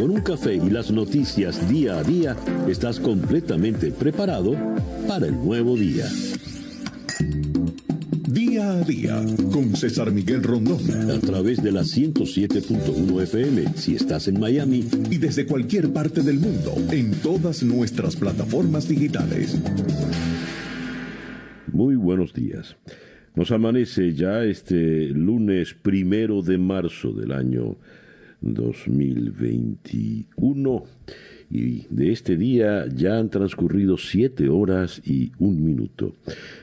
con un café y las noticias día a día, estás completamente preparado para el nuevo día. Día a día con César Miguel Rondón. A través de la 107.1 FM si estás en Miami. Y desde cualquier parte del mundo en todas nuestras plataformas digitales. Muy buenos días. Nos amanece ya este lunes primero de marzo del año 2021 y de este día ya han transcurrido siete horas y un minuto.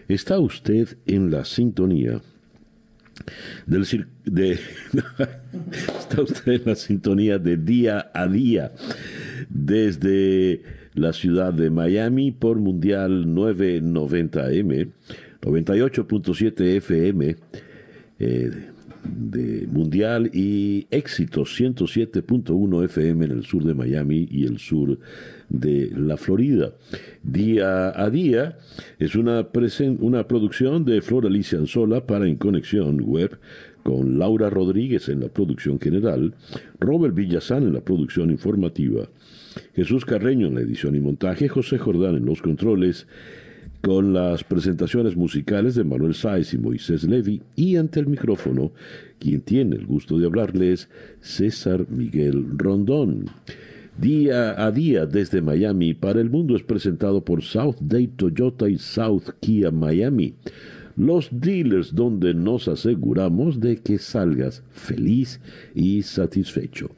Está usted en la sintonía del de está usted en la sintonía de día a día desde la ciudad de Miami por Mundial 990M, 98.7 FM. De Mundial y éxito 107.1 FM en el sur de Miami y el sur de la Florida. Día a día es una, una producción de Flor Alicia Anzola para En Conexión Web con Laura Rodríguez en la producción general, Robert Villazán en la producción informativa, Jesús Carreño en la edición y montaje, José Jordán en los controles, con las presentaciones musicales de Manuel Sáez y Moisés Levy y ante el micrófono, quien tiene el gusto de hablarles, César Miguel Rondón. Día a día desde Miami para el mundo es presentado por South Day Toyota y South Kia Miami, los dealers donde nos aseguramos de que salgas feliz y satisfecho.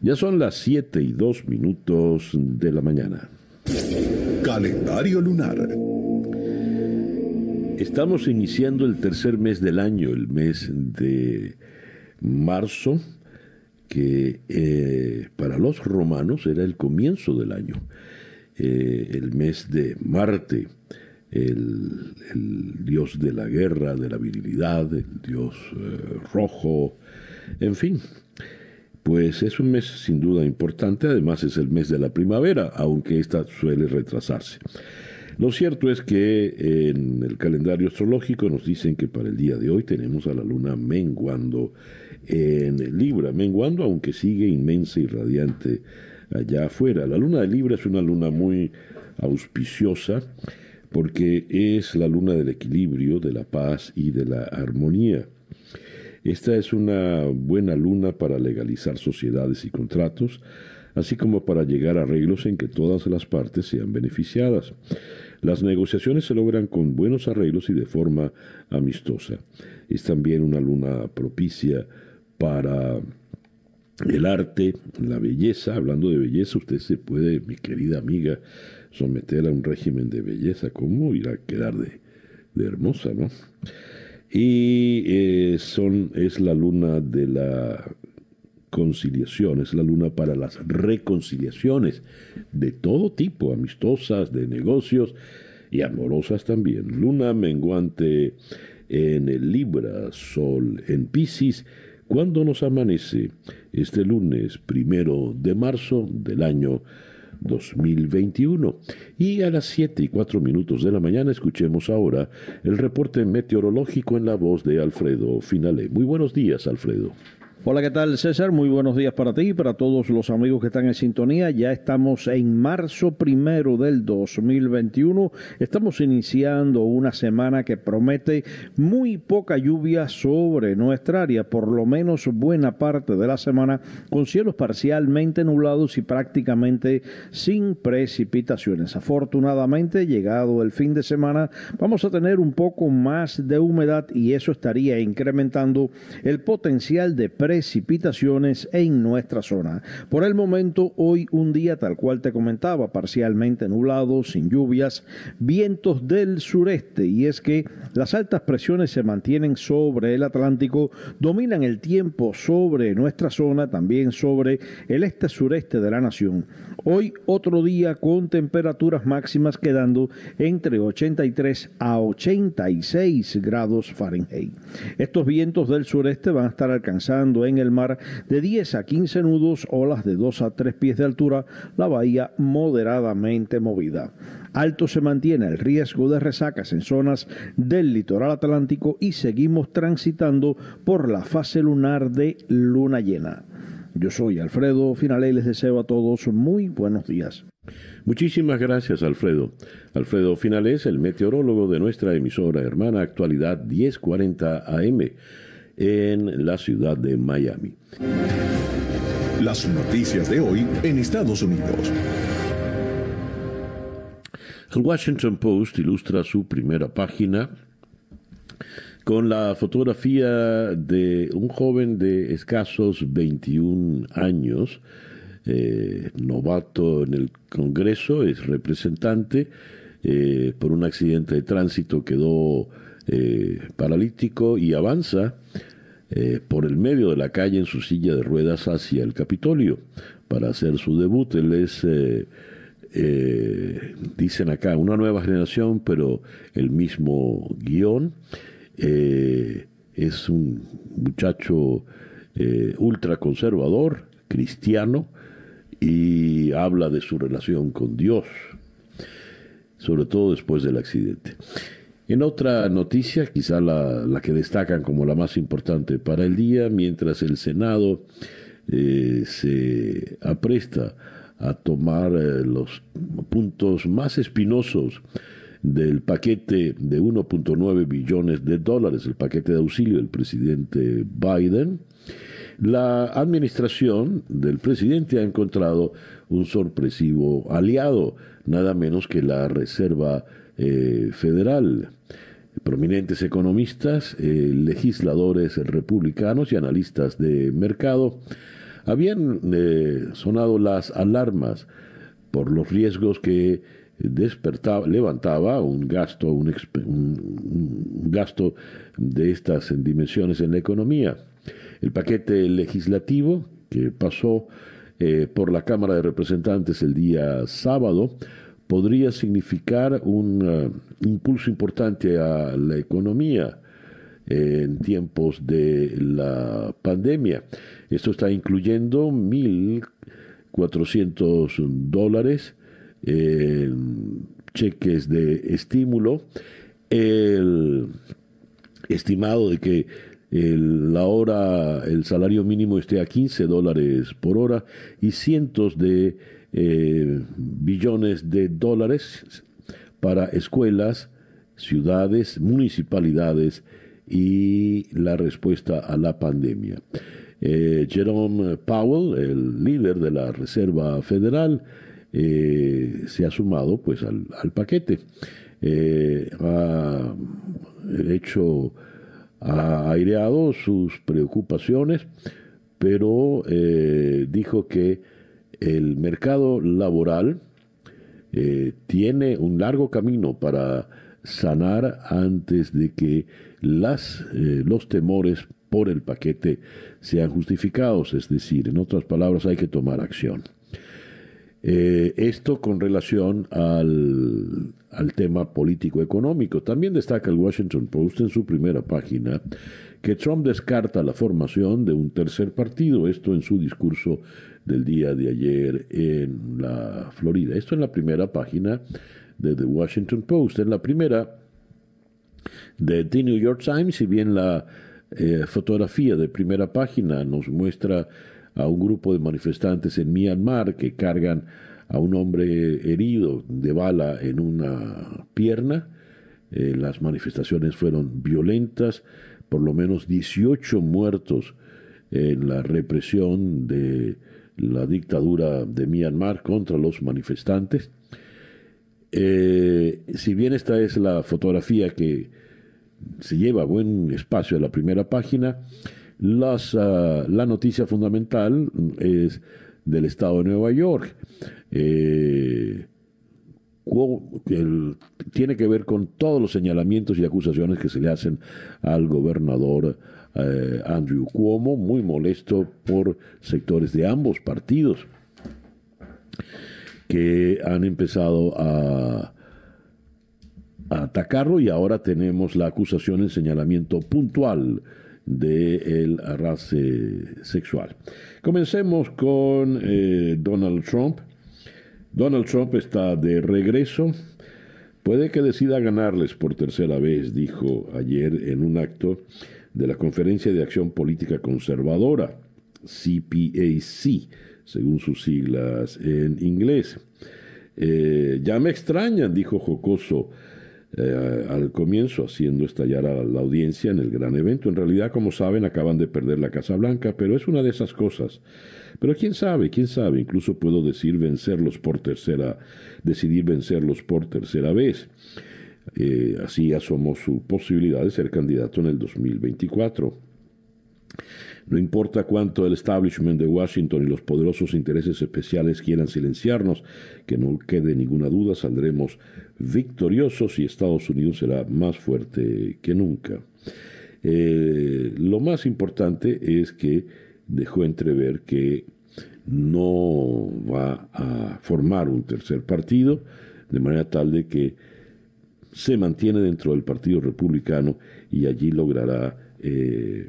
Ya son las 7 y 2 minutos de la mañana. Calendario lunar. Estamos iniciando el tercer mes del año, el mes de marzo, que eh, para los romanos era el comienzo del año, eh, el mes de Marte, el, dios de la guerra, de la virilidad, el dios eh, rojo, en fin. Pues es un mes sin duda importante, además es el mes de la primavera, aunque esta suele retrasarse. Lo cierto es que en el calendario astrológico nos dicen que para el día de hoy tenemos a la luna menguando en Libra, menguando aunque sigue inmensa y radiante allá afuera. La luna de Libra es una luna muy auspiciosa porque es la luna del equilibrio, de la paz y de la armonía. Esta es una buena luna para legalizar sociedades y contratos, así como para llegar a arreglos en que todas las partes sean beneficiadas. Las negociaciones se logran con buenos arreglos y de forma amistosa. Es también una luna propicia para el arte, la belleza. Hablando de belleza, usted se puede, mi querida amiga, someter a un régimen de belleza. ¿Cómo irá a quedar de, hermosa, no? Y eh, son, es la luna de la conciliación, es la luna para las reconciliaciones de todo tipo, amistosas, de negocios y amorosas también. Luna menguante en el Libra, Sol en Pisces, cuando nos amanece este lunes primero de marzo del año 2021. Y a las 7 y 4 minutos de la mañana escuchemos ahora el reporte meteorológico en la voz de Alfredo Finale. Muy buenos días, Alfredo. Hola, ¿qué tal César? Muy buenos días para ti y para todos los amigos que están en sintonía. Ya estamos en marzo primero del 2021. Estamos iniciando una semana que promete muy poca lluvia sobre nuestra área, por lo menos buena parte de la semana con cielos parcialmente nublados y prácticamente sin precipitaciones. Afortunadamente, llegado el fin de semana, vamos a tener un poco más de humedad y eso estaría incrementando el potencial de precipitaciones precipitaciones en nuestra zona. Por el momento, hoy un día tal cual te comentaba, parcialmente nublado, sin lluvias, vientos del sureste, y es que las altas presiones se mantienen sobre el Atlántico, dominan el tiempo sobre nuestra zona, también sobre el este-sureste de la nación. Hoy otro día con temperaturas máximas quedando entre 83 a 86 grados Fahrenheit. Estos vientos del sureste van a estar alcanzando en el mar de 10 a 15 nudos, olas de 2 a 3 pies de altura, la bahía moderadamente movida. Alto se mantiene el riesgo de resacas en zonas del litoral atlántico y seguimos transitando por la fase lunar de luna llena. Yo soy Alfredo Finale y les deseo a todos muy buenos días. Muchísimas gracias, Alfredo. Alfredo Finales, el meteorólogo de nuestra emisora hermana Actualidad 1040 AM en la ciudad de Miami. Las noticias de hoy en Estados Unidos. El Washington Post ilustra su primera página con la fotografía de un joven de escasos 21 años, eh, novato en el Congreso, es representante, eh, por un accidente de tránsito quedó eh, paralítico y avanza por el medio de la calle en su silla de ruedas hacia el Capitolio para hacer su debut. Él es, dicen acá, una nueva generación, pero el mismo guion. es un muchacho ultraconservador, cristiano, y habla de su relación con Dios, sobre todo después del accidente. En otra noticia, quizá la, que destacan como la más importante para el día, mientras el Senado eh, se apresta a tomar eh, los puntos más espinosos del paquete de 1.9 billones de dólares, el paquete de auxilio del presidente Biden, la administración del presidente ha encontrado un sorpresivo aliado, nada menos que la Reserva eh, Federal. Prominentes economistas, eh, legisladores republicanos y analistas de mercado habían eh, sonado las alarmas por los riesgos que despertaba, levantaba un gasto, un gasto de estas dimensiones en la economía. El paquete legislativo que pasó por la Cámara de Representantes el día sábado podría significar un eh, impulso importante a la economía en tiempos de la pandemia. Esto está incluyendo 1.400 dólares en cheques de estímulo, el estimado de que la hora, el salario mínimo esté a 15 dólares por hora y cientos de eh, billones de dólares para escuelas, ciudades, municipalidades y la respuesta a la pandemia. Eh, Jerome Powell, el líder de la Reserva Federal, eh, se ha sumado pues al, paquete. ha hecho ha aireado sus preocupaciones, pero dijo que el mercado laboral eh, tiene un largo camino para sanar antes de que las, eh, los temores por el paquete sean justificados, es decir, en otras palabras, hay que tomar acción. esto con relación al, al tema político-económico. También destaca el Washington Post en su primera página que Trump descarta la formación de un tercer partido, esto en su discurso del día de ayer en la Florida. Esto en la primera página de The Washington Post. En la primera de The New York Times, si bien la eh, fotografía de primera página nos muestra a un grupo de manifestantes en Myanmar que cargan a un hombre herido de bala en una pierna. Eh, las manifestaciones fueron violentas, por lo menos 18 muertos en la represión de la dictadura de Myanmar contra los manifestantes. Eh, si bien esta es la fotografía que se lleva buen espacio a la primera página, las, ah, la noticia fundamental es del estado de Nueva York. Eh, tiene que ver con todos los señalamientos y acusaciones que se le hacen al gobernador eh, Andrew Cuomo, muy molesto por sectores de ambos partidos que han empezado a, atacarlo y ahora tenemos la acusación, el señalamiento puntual de el arrastre sexual. Comencemos con eh, Donald Trump. Donald Trump está de regreso. Puede que decida ganarles por tercera vez, dijo ayer en un acto de la Conferencia de Acción Política Conservadora CPAC, según sus siglas en inglés. Eh, ya me extrañan, dijo Jocoso eh, al comienzo, haciendo estallar a la audiencia en el gran evento. En realidad, como saben, acaban de perder la Casa Blanca, pero es una de esas cosas. Pero quién sabe, quién sabe, incluso puedo decir vencerlos por tercera, decidir vencerlos por tercera vez. Eh, así asomó su posibilidad de ser candidato en el 2024. No importa cuánto el establishment de Washington y los poderosos intereses especiales quieran silenciarnos, que no quede ninguna duda, saldremos victoriosos y Estados Unidos será más fuerte que nunca. Eh, lo más importante es que dejó entrever que no va a formar un tercer partido, de manera tal de que se mantiene dentro del Partido Republicano y allí logrará eh,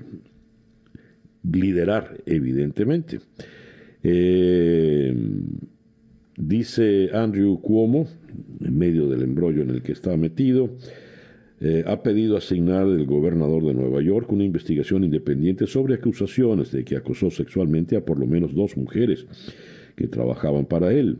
liderar, evidentemente. Eh, dice Andrew Cuomo, en medio del embrollo en el que está metido, eh, ha pedido asignar al gobernador de Nueva York una investigación independiente sobre acusaciones de que acosó sexualmente a por lo menos dos mujeres que trabajaban para él.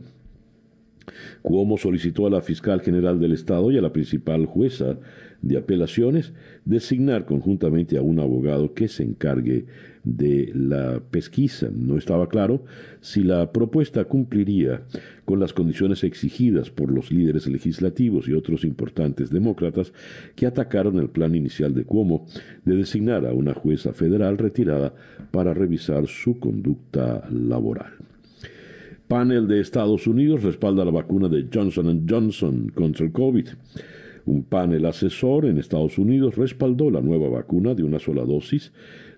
Cuomo solicitó a la fiscal general del Estado y a la principal jueza de apelaciones designar conjuntamente a un abogado que se encargue de la pesquisa. No estaba claro si la propuesta cumpliría con las condiciones exigidas por los líderes legislativos y otros importantes demócratas que atacaron el plan inicial de Cuomo de designar a una jueza federal retirada para revisar su conducta laboral. Panel de Estados Unidos respalda la vacuna de Johnson Johnson contra el COVID. Un panel asesor en Estados Unidos respaldó la nueva vacuna de una sola dosis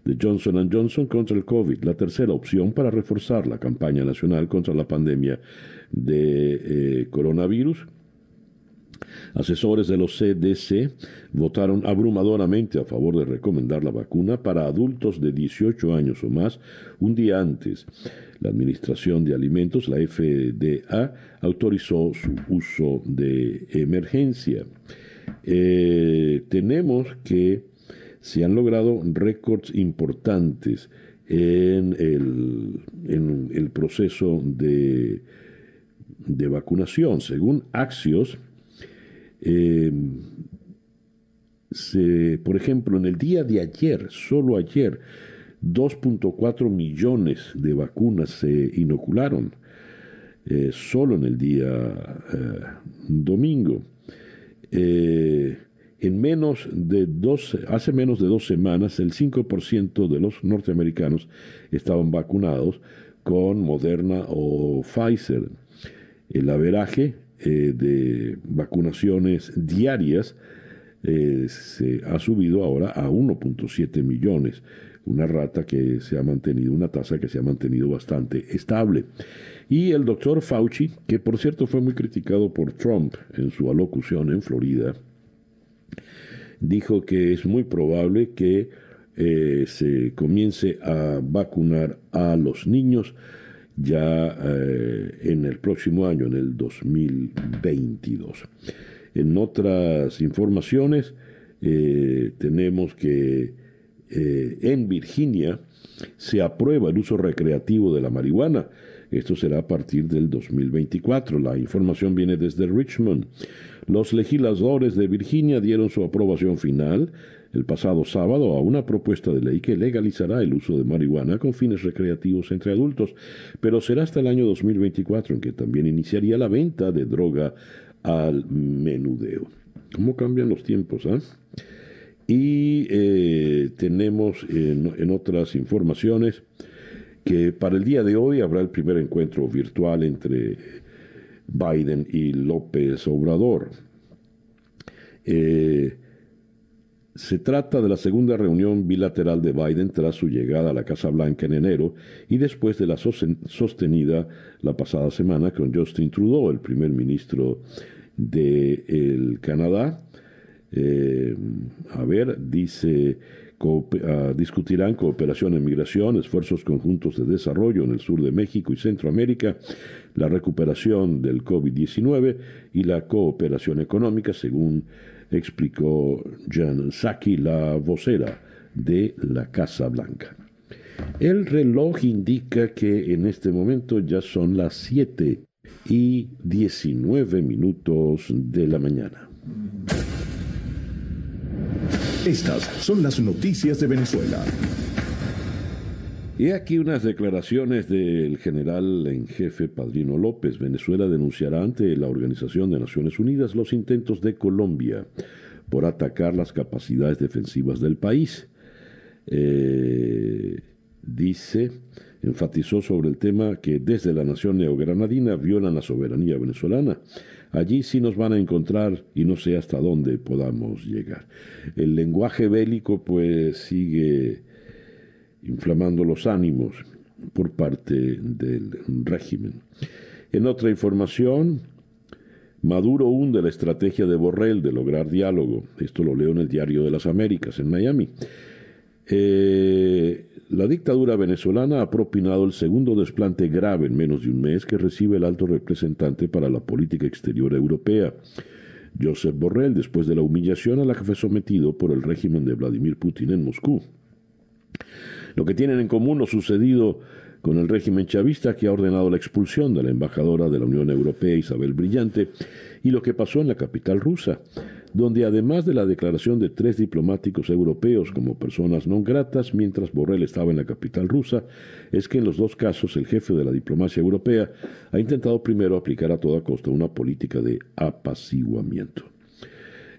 de Johnson Johnson contra el COVID, la tercera opción para reforzar la campaña nacional contra la pandemia de eh, coronavirus. Asesores de los CDC votaron abrumadoramente a favor de recomendar la vacuna para adultos de 18 años o más un día antes. La Administración de Alimentos, la FDA, autorizó su uso de emergencia. Eh, tenemos que se han logrado récords importantes en el, en el proceso de, de, vacunación. Según Axios, eh, por ejemplo, en el día de ayer, solo ayer, 2.4 millones de vacunas se inocularon, eh, solo en el día eh, domingo. En menos de dos, hace menos de dos semanas, el 5% de los norteamericanos estaban vacunados con Moderna o Pfizer. El averaje eh, de vacunaciones diarias eh, se ha subido ahora a 1.7 millones, una rata que se ha mantenido, una tasa que se ha mantenido bastante estable. Y el doctor Fauci, que por cierto fue muy criticado por Trump en su alocución en Florida, dijo que es muy probable que eh, se comience a vacunar a los niños ya eh, en el próximo año, en el 2022. En otras informaciones, eh, tenemos que en Virginia se aprueba el uso recreativo de la marihuana. Esto será a partir del 2024. La información viene desde Richmond. Los legisladores de Virginia dieron su aprobación final el pasado sábado a una propuesta de ley que legalizará el uso de marihuana con fines recreativos entre adultos, pero será hasta el año 2024 en que también iniciaría la venta de droga al menudeo. ¿Cómo cambian los tiempos? Ah? Y eh, tenemos en otras informaciones que para el día de hoy habrá el primer encuentro virtual entre Biden y López Obrador. Eh, se trata de la segunda reunión bilateral de Biden tras su llegada a la Casa Blanca en enero y después de la sostenida la pasada semana con Justin Trudeau, el primer ministro de Canadá. Eh, a ver, dice Ah, discutirán cooperación en migración, esfuerzos conjuntos de desarrollo en el sur de México y Centroamérica, la recuperación del COVID-19 y la cooperación económica, según explicó Jan Psaki, la vocera de la Casa Blanca. El reloj indica que en este momento ya son las 7 y 19 minutos de la mañana. Estas son las noticias de Venezuela. Y aquí unas declaraciones del general en jefe Padrino López. Venezuela denunciará ante la Organización de Naciones Unidas los intentos de Colombia por atacar las capacidades defensivas del país. Eh, dice, enfatizó sobre el tema que desde la nación neogranadina violan la soberanía venezolana. Allí sí nos van a encontrar y no sé hasta dónde podamos llegar. El lenguaje bélico pues sigue inflamando los ánimos por parte del régimen. En otra información, Maduro hunde la estrategia de Borrell de lograr diálogo. Esto lo leo en el Diario de las Américas, en Miami. Eh, la dictadura venezolana ha propinado el segundo desplante grave en menos de un mes que recibe el alto representante para la política exterior europea, Josep Borrell, después de la humillación a la que fue sometido por el régimen de Vladimir Putin en Moscú. Lo que tienen en común lo sucedido con el régimen chavista que ha ordenado la expulsión de la embajadora de la Unión Europea Isabel Brillante y lo que pasó en la capital rusa, donde además de la declaración de tres diplomáticos europeos como personas no gratas mientras Borrell estaba en la capital rusa, es que en los dos casos el jefe de la diplomacia europea ha intentado primero aplicar a toda costa una política de apaciguamiento.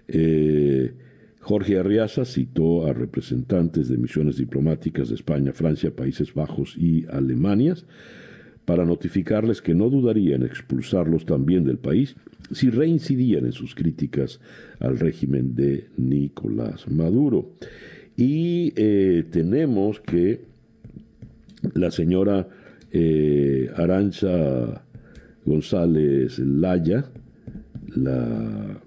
Eh, Jorge Arriaza citó a representantes de misiones diplomáticas de España, Francia, Países Bajos y Alemania para notificarles que no dudaría en expulsarlos también del país si reincidían en sus críticas al régimen de Nicolás Maduro. Y eh, tenemos que la señora eh, Arancha González Laya, la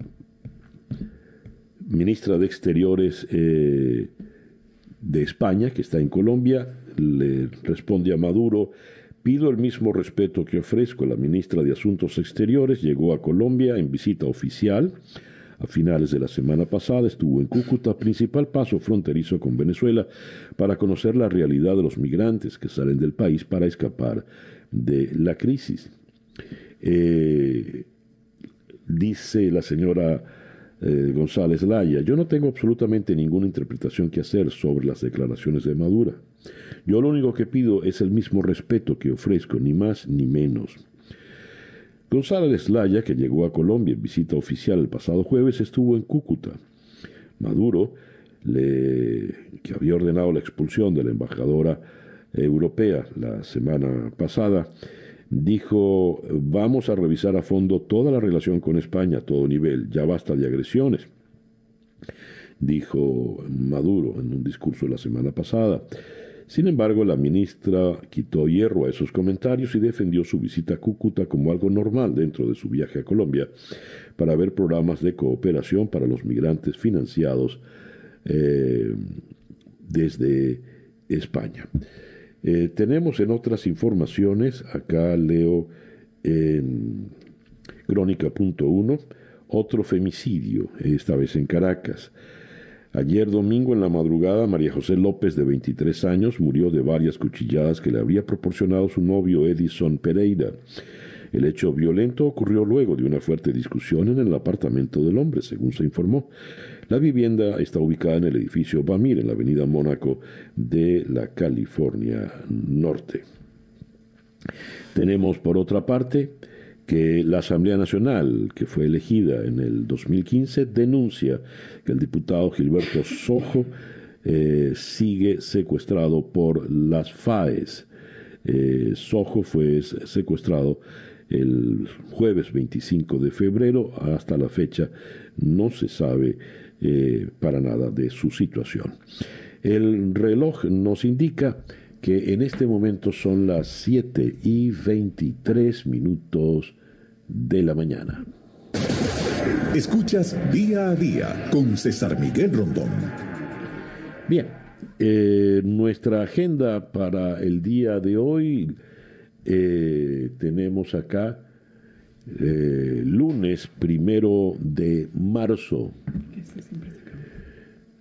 ministra de Exteriores eh, de España, que está en Colombia, le responde a Maduro, pido el mismo respeto que ofrezco. La ministra de Asuntos Exteriores llegó a Colombia en visita oficial. A finales de la semana pasada estuvo en Cúcuta, principal paso fronterizo con Venezuela, para conocer la realidad de los migrantes que salen del país para escapar de la crisis. Eh, dice la señora eh, González Laya, yo no tengo absolutamente ninguna interpretación que hacer sobre las declaraciones de Madura. Yo lo único que pido es el mismo respeto que ofrezco, ni más ni menos. González Laya, que llegó a Colombia en visita oficial el pasado jueves, estuvo en Cúcuta. Maduro, le, que había ordenado la expulsión de la embajadora europea la semana pasada, dijo, vamos a revisar a fondo toda la relación con España a todo nivel, ya basta de agresiones, dijo Maduro en un discurso la semana pasada. Sin embargo, la ministra quitó hierro a esos comentarios y defendió su visita a Cúcuta como algo normal dentro de su viaje a Colombia para ver programas de cooperación para los migrantes financiados eh, desde España. Eh, tenemos en otras informaciones, acá leo en crónica.1, otro femicidio, esta vez en Caracas. Ayer domingo en la madrugada, María José López, de 23 años, murió de varias cuchilladas que le había proporcionado su novio Edison Pereira. El hecho violento ocurrió luego de una fuerte discusión en el apartamento del hombre, según se informó. La vivienda está ubicada en el edificio Bamir, en la avenida Mónaco de la California Norte. Tenemos, por otra parte, que la Asamblea Nacional, que fue elegida en el 2015, denuncia que el diputado Gilberto Sojo eh, sigue secuestrado por las FAES. Eh, Sojo fue secuestrado el jueves 25 de febrero. Hasta la fecha no se sabe eh, para nada de su situación. El reloj nos indica que en este momento son las 7 y 23 minutos de la mañana. Escuchas día a día con César Miguel Rondón. Bien, eh, nuestra agenda para el día de hoy eh, tenemos acá lunes primero de marzo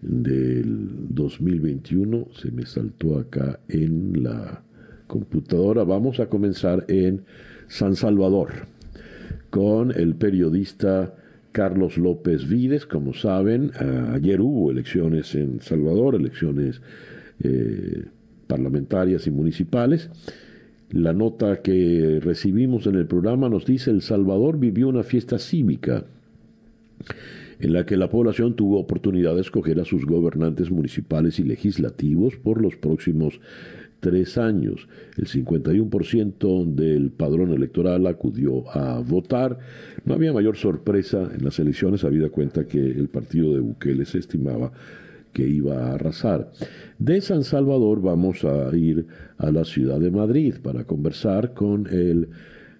del 2021. Se me saltó acá en la computadora. Vamos a comenzar en San Salvador con el periodista Carlos López Vides. Como saben, ayer hubo elecciones en Salvador, elecciones eh, parlamentarias y municipales. La nota que recibimos en el programa nos dice El Salvador vivió una fiesta cívica en la que la población tuvo oportunidad de escoger a sus gobernantes municipales y legislativos por los próximos tres años. El 51% del padrón electoral acudió a votar. No había mayor sorpresa en las elecciones, habida cuenta que el partido de Bukele se estimaba que iba a arrasar. De San Salvador vamos a ir a la ciudad de Madrid para conversar con el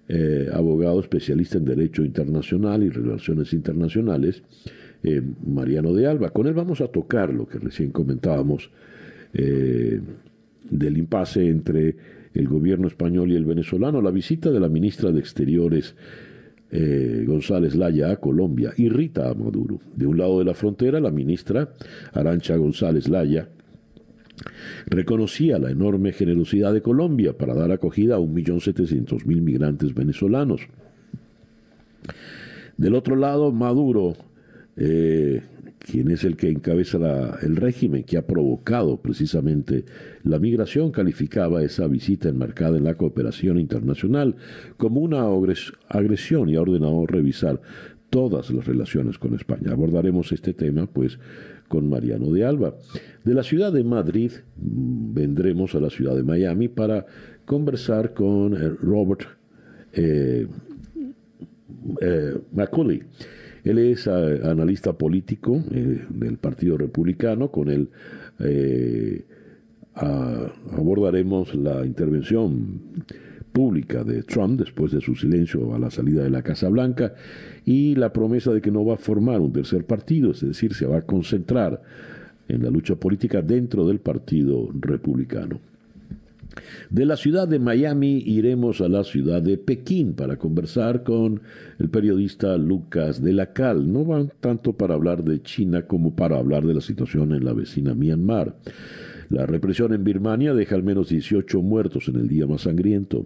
eh, abogado especialista en Derecho Internacional y Relaciones Internacionales, eh, Mariano de Alba. Con él vamos a tocar lo que recién comentábamos eh, del impasse entre el gobierno español y el venezolano, la visita de la ministra de Exteriores González Laya a Colombia irrita a Maduro. De un lado de la frontera, la ministra Arancha González Laya reconocía la enorme generosidad de Colombia para dar acogida a 1.700.000 migrantes venezolanos. Del otro lado, Maduro, eh, quien es el que encabeza el régimen que ha provocado precisamente la migración, calificaba esa visita enmarcada en la cooperación internacional como una agresión y ha ordenado revisar todas las relaciones con España. Abordaremos este tema, pues, con Mariano de Alba. De la ciudad de Madrid mm, vendremos a la ciudad de Miami para conversar con eh, Robert eh, eh, McCulley. Él es analista político del Partido Republicano. Con él abordaremos la intervención pública de Trump después de su silencio a la salida de la Casa Blanca y la promesa de que no va a formar un tercer partido, es decir, se va a concentrar en la lucha política dentro del Partido Republicano. De la ciudad de Miami iremos a la ciudad de Pekín para conversar con el periodista Lucas de la Cal. No van tanto para hablar de China como para hablar de la situación en la vecina Myanmar. La represión en Birmania deja al menos 18 muertos en el día más sangriento.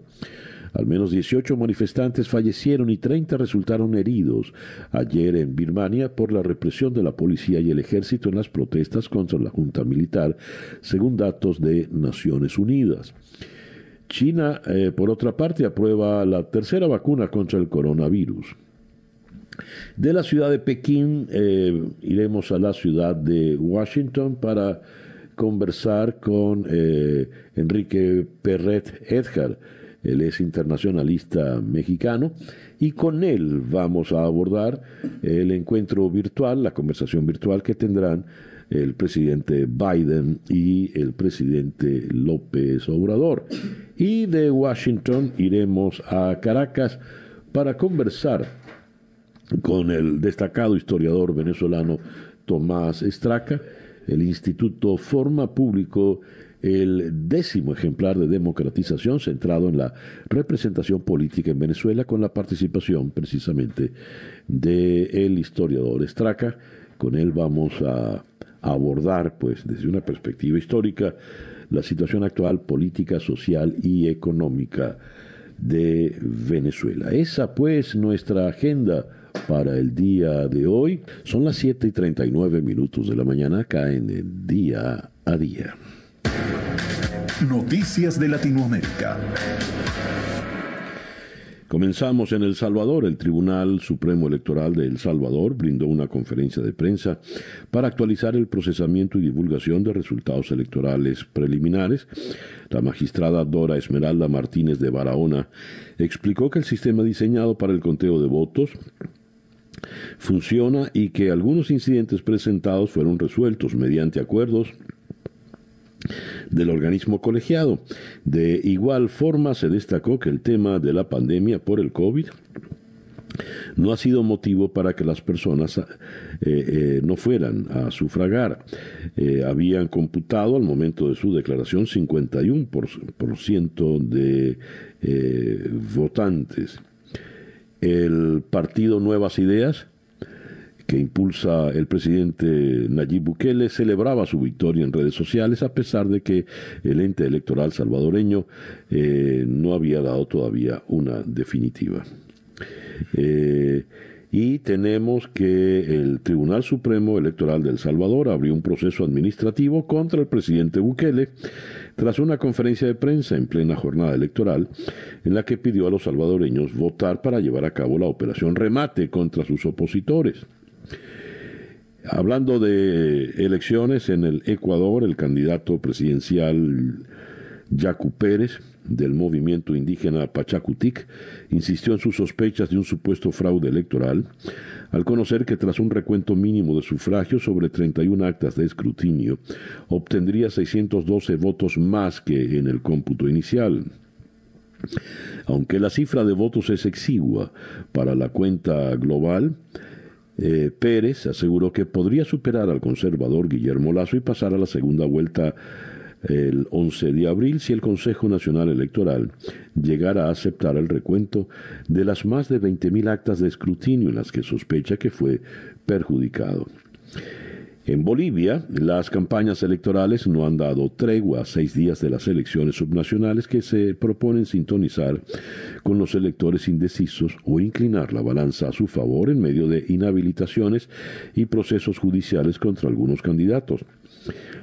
Al menos 18 manifestantes fallecieron y 30 resultaron heridos ayer en Birmania por la represión de la policía y el ejército en las protestas contra la junta militar, según datos de Naciones Unidas. China, eh, por otra parte, aprueba la tercera vacuna contra el coronavirus. De la ciudad de Pekín eh, iremos a la ciudad de Washington para conversar con eh, Enrique Perret Edgar. Él es internacionalista mexicano y con él vamos a abordar el encuentro virtual, la conversación virtual que tendrán el presidente Biden y el presidente López Obrador. Y de Washington iremos a Caracas para conversar con el destacado historiador venezolano Tomás Estraca el instituto forma público el décimo ejemplar de democratización centrado en la representación política en Venezuela con la participación precisamente del el historiador Estraca. Con él vamos a abordar, pues, desde una perspectiva histórica, la situación actual política, social y económica de Venezuela. Esa, pues, nuestra agenda para el día de hoy. Son las 7 y 39 minutos de la mañana acá en el día a día. Noticias de Latinoamérica. Comenzamos en El Salvador. El Tribunal Supremo Electoral de El Salvador brindó una conferencia de prensa para actualizar el procesamiento y divulgación de resultados electorales preliminares. La magistrada Dora Esmeralda Martínez de Barahona explicó que el sistema diseñado para el conteo de votos funciona y que algunos incidentes presentados fueron resueltos mediante acuerdos del organismo colegiado. De igual forma, se destacó que el tema de la pandemia por el COVID no ha sido motivo para que las personas eh, eh, no fueran a sufragar. Eh, habían computado al momento de su declaración 51% de votantes el partido Nuevas Ideas, que impulsa el presidente Nayib Bukele celebraba su victoria en redes sociales a pesar de que el ente electoral salvadoreño eh, no había dado todavía una definitiva. Eh, y tenemos que el Tribunal Supremo Electoral de El Salvador abrió un proceso administrativo contra el presidente Bukele tras una conferencia de prensa en plena jornada electoral en la que pidió a los salvadoreños votar para llevar a cabo la operación remate contra sus opositores. Hablando de elecciones en el Ecuador, el candidato presidencial Yacu Pérez del movimiento indígena Pachacutic insistió en sus sospechas de un supuesto fraude electoral al conocer que tras un recuento mínimo de sufragios sobre 31 actas de escrutinio obtendría 612 votos más que en el cómputo inicial. Aunque la cifra de votos es exigua para la cuenta global, eh, Pérez aseguró que podría superar al conservador Guillermo Lazo y pasar a la segunda vuelta el 11 de abril si el Consejo Nacional Electoral llegara a aceptar el recuento de las más de 20.000 actas de escrutinio en las que sospecha que fue perjudicado. En Bolivia, las campañas electorales no han dado tregua a seis días de las elecciones subnacionales que se proponen sintonizar con los electores indecisos o inclinar la balanza a su favor en medio de inhabilitaciones y procesos judiciales contra algunos candidatos.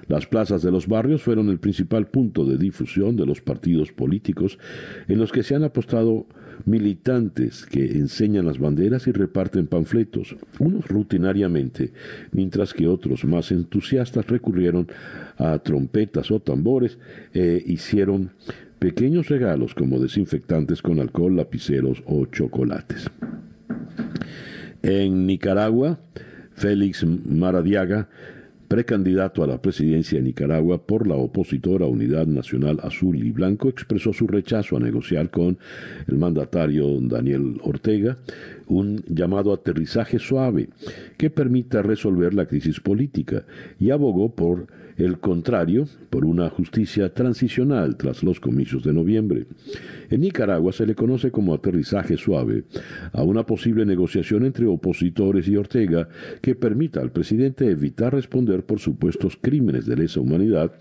Las plazas de los barrios fueron el principal punto de difusión de los partidos políticos en los que se han apostado militantes que enseñan las banderas y reparten panfletos, unos rutinariamente, mientras que otros más entusiastas recurrieron a trompetas o tambores e hicieron pequeños regalos como desinfectantes con alcohol, lapiceros o chocolates. En Nicaragua, Félix Maradiaga precandidato a la presidencia de Nicaragua por la opositora Unidad Nacional Azul y Blanco, expresó su rechazo a negociar con el mandatario Daniel Ortega un llamado aterrizaje suave que permita resolver la crisis política y abogó por el contrario por una justicia transicional tras los comicios de noviembre. En Nicaragua se le conoce como aterrizaje suave a una posible negociación entre opositores y Ortega que permita al presidente evitar responder por supuestos crímenes de lesa humanidad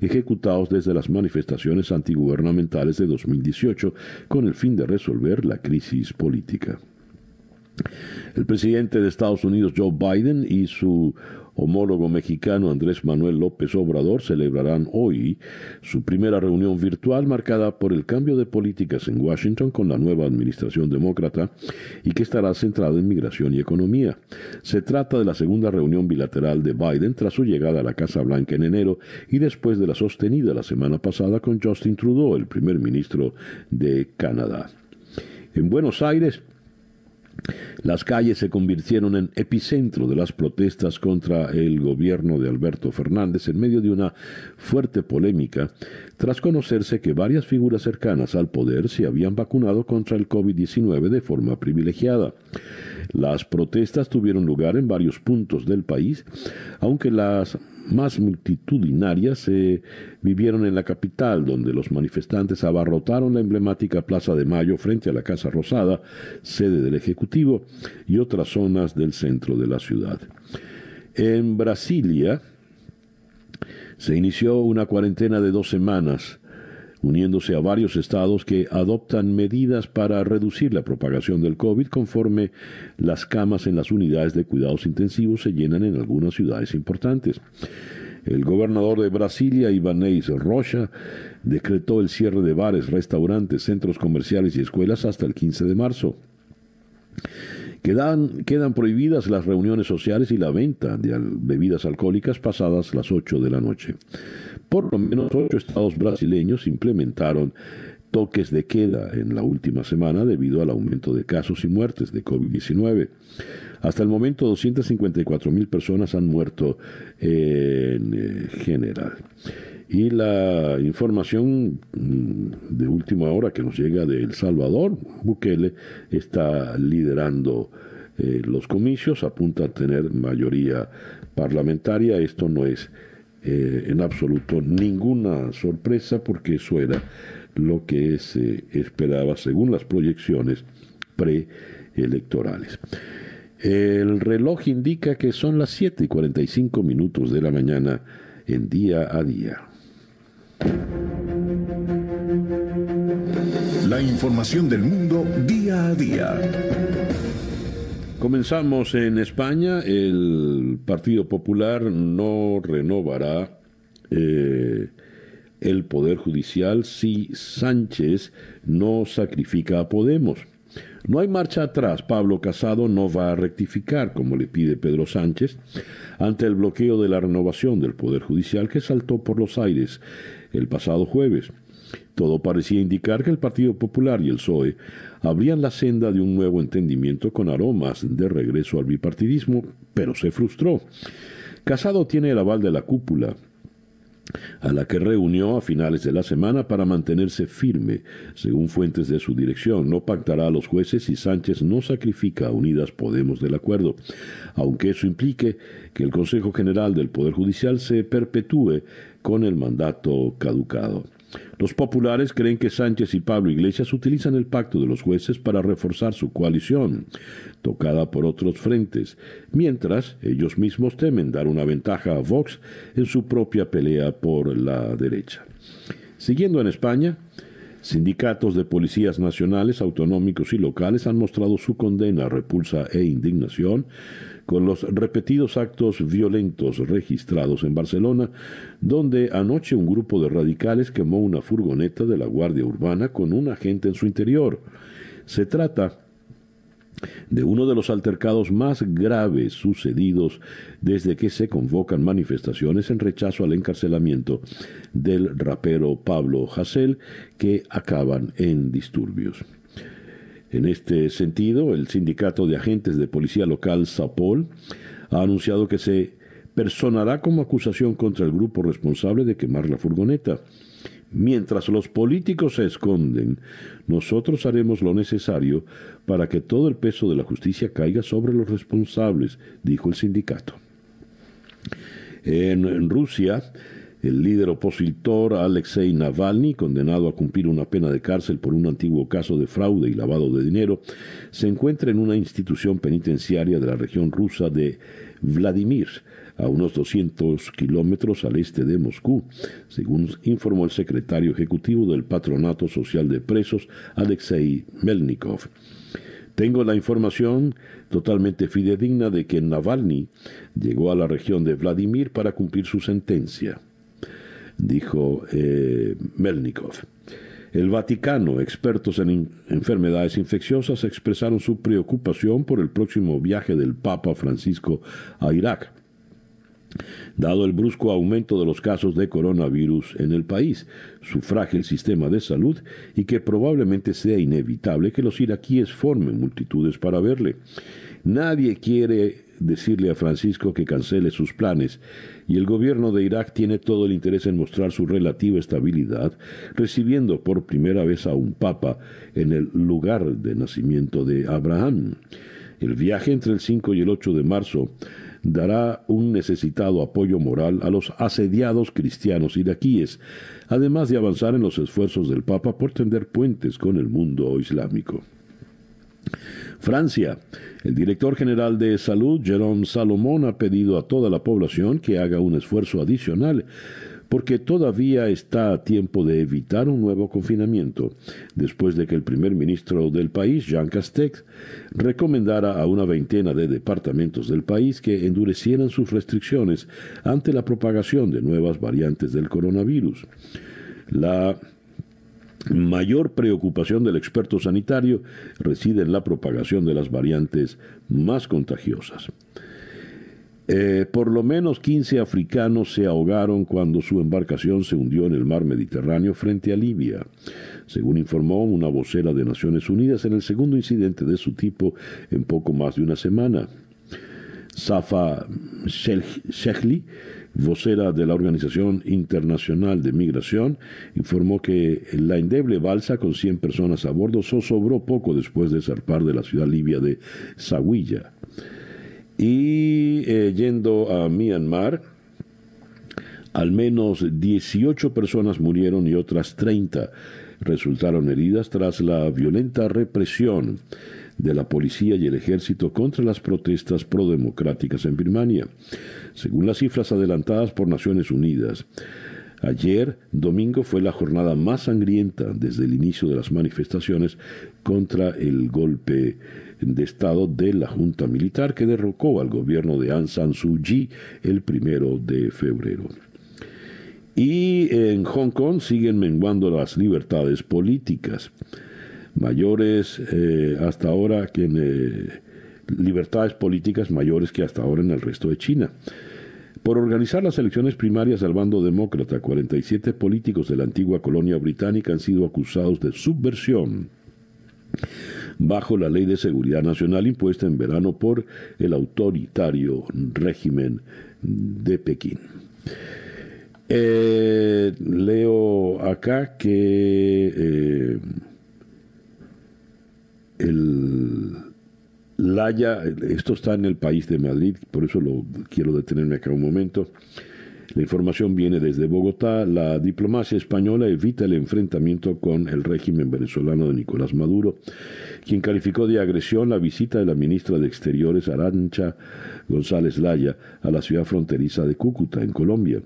ejecutados desde las manifestaciones antigubernamentales de 2018 con el fin de resolver la crisis política. El presidente de Estados Unidos, Joe Biden, y su homólogo mexicano Andrés Manuel López Obrador celebrarán hoy su primera reunión virtual marcada por el cambio de políticas en Washington con la nueva administración demócrata y que estará centrada en migración y economía. Se trata de la segunda reunión bilateral de Biden tras su llegada a la Casa Blanca en enero y después de la sostenida la semana pasada con Justin Trudeau, el primer ministro de Canadá. En Buenos Aires, las calles se convirtieron en epicentro de las protestas contra el gobierno de Alberto Fernández en medio de una fuerte polémica tras conocerse que varias figuras cercanas al poder se habían vacunado contra el COVID-19 de forma privilegiada. Las protestas tuvieron lugar en varios puntos del país, aunque las más multitudinarias se vivieron en la capital, donde los manifestantes abarrotaron la emblemática Plaza de Mayo frente a la Casa Rosada, sede del Ejecutivo, y otras zonas del centro de la ciudad. En Brasilia se inició una cuarentena de dos semanas uniéndose a varios estados que adoptan medidas para reducir la propagación del COVID conforme las camas en las unidades de cuidados intensivos se llenan en algunas ciudades importantes. El gobernador de Brasilia, Ibanez Rocha, decretó el cierre de bares, restaurantes, centros comerciales y escuelas hasta el 15 de marzo. Quedan, quedan prohibidas las reuniones sociales y la venta de bebidas alcohólicas pasadas las 8 de la noche. Por lo menos ocho estados brasileños implementaron toques de queda en la última semana debido al aumento de casos y muertes de COVID-19. Hasta el momento, 254 mil personas han muerto en eh, general. Y la información mm, de última hora que nos llega de El Salvador, Bukele está liderando eh, los comicios, apunta a tener mayoría parlamentaria. Esto no es eh, en absoluto ninguna sorpresa porque eso era lo que se esperaba según las proyecciones preelectorales. El reloj indica que son las 7 y 45 minutos de la mañana en día a día. La información del mundo día a día. Comenzamos en España. El Partido Popular no renovará eh, el Poder Judicial si Sánchez no sacrifica a Podemos. No hay marcha atrás. Pablo Casado no va a rectificar, como le pide Pedro Sánchez, ante el bloqueo de la renovación del Poder Judicial que saltó por los aires el pasado jueves. Todo parecía indicar que el Partido Popular y el PSOE abrían la senda de un nuevo entendimiento con aromas de regreso al bipartidismo, pero se frustró. Casado tiene el aval de la cúpula, a la que reunió a finales de la semana para mantenerse firme. Según fuentes de su dirección, no pactará a los jueces si Sánchez no sacrifica a Unidas Podemos del acuerdo, aunque eso implique que el Consejo General del Poder Judicial se perpetúe con el mandato caducado. Los populares creen que Sánchez y Pablo Iglesias utilizan el pacto de los jueces para reforzar su coalición, tocada por otros frentes, mientras ellos mismos temen dar una ventaja a Vox en su propia pelea por la derecha. Siguiendo en España, Sindicatos de policías nacionales, autonómicos y locales han mostrado su condena, repulsa e indignación con los repetidos actos violentos registrados en Barcelona, donde anoche un grupo de radicales quemó una furgoneta de la Guardia Urbana con un agente en su interior. Se trata de uno de los altercados más graves sucedidos desde que se convocan manifestaciones en rechazo al encarcelamiento del rapero Pablo Hasél que acaban en disturbios. En este sentido, el sindicato de agentes de policía local SAPOL ha anunciado que se personará como acusación contra el grupo responsable de quemar la furgoneta. Mientras los políticos se esconden, nosotros haremos lo necesario para que todo el peso de la justicia caiga sobre los responsables, dijo el sindicato. En Rusia, el líder opositor Alexei Navalny, condenado a cumplir una pena de cárcel por un antiguo caso de fraude y lavado de dinero, se encuentra en una institución penitenciaria de la región rusa de Vladimir, a unos 200 kilómetros al este de Moscú, según informó el secretario ejecutivo del Patronato Social de Presos, Alexei Melnikov. Tengo la información totalmente fidedigna de que Navalny llegó a la región de Vladimir para cumplir su sentencia dijo eh, Melnikov. El Vaticano, expertos en enfermedades infecciosas, expresaron su preocupación por el próximo viaje del Papa Francisco a Irak, dado el brusco aumento de los casos de coronavirus en el país, su frágil sistema de salud y que probablemente sea inevitable que los iraquíes formen multitudes para verle. Nadie quiere decirle a Francisco que cancele sus planes y el gobierno de Irak tiene todo el interés en mostrar su relativa estabilidad, recibiendo por primera vez a un papa en el lugar de nacimiento de Abraham. El viaje entre el 5 y el 8 de marzo dará un necesitado apoyo moral a los asediados cristianos iraquíes, además de avanzar en los esfuerzos del Papa por tender puentes con el mundo islámico. Francia. El director general de salud, Jérôme Salomón, ha pedido a toda la población que haga un esfuerzo adicional porque todavía está a tiempo de evitar un nuevo confinamiento, después de que el primer ministro del país, Jean Castex, recomendara a una veintena de departamentos del país que endurecieran sus restricciones ante la propagación de nuevas variantes del coronavirus. La mayor preocupación del experto sanitario reside en la propagación de las variantes más contagiosas. Eh, por lo menos 15 africanos se ahogaron cuando su embarcación se hundió en el mar Mediterráneo frente a Libia, según informó una vocera de Naciones Unidas en el segundo incidente de su tipo en poco más de una semana. Safa Shechli vocera de la Organización Internacional de Migración, informó que la endeble balsa con 100 personas a bordo sobró poco después de zarpar de la ciudad libia de Zawiya. Y eh, yendo a Myanmar, al menos 18 personas murieron y otras 30 resultaron heridas tras la violenta represión de la policía y el ejército contra las protestas prodemocráticas en Birmania, según las cifras adelantadas por Naciones Unidas. Ayer, domingo, fue la jornada más sangrienta desde el inicio de las manifestaciones contra el golpe de Estado de la Junta Militar que derrocó al gobierno de Aung San Suu Kyi el primero de febrero. Y en Hong Kong siguen menguando las libertades políticas, mayores eh, hasta ahora que en, eh, libertades políticas mayores que hasta ahora en el resto de China. Por organizar las elecciones primarias al bando demócrata, 47 políticos de la antigua colonia británica han sido acusados de subversión bajo la Ley de Seguridad Nacional impuesta en verano por el autoritario régimen de Pekín. Eh, leo acá que eh, el Laya, esto está en el país de Madrid, por eso lo quiero detenerme acá un momento. La información viene desde Bogotá. La diplomacia española evita el enfrentamiento con el régimen venezolano de Nicolás Maduro, quien calificó de agresión la visita de la ministra de Exteriores Arancha González Laya a la ciudad fronteriza de Cúcuta, en Colombia.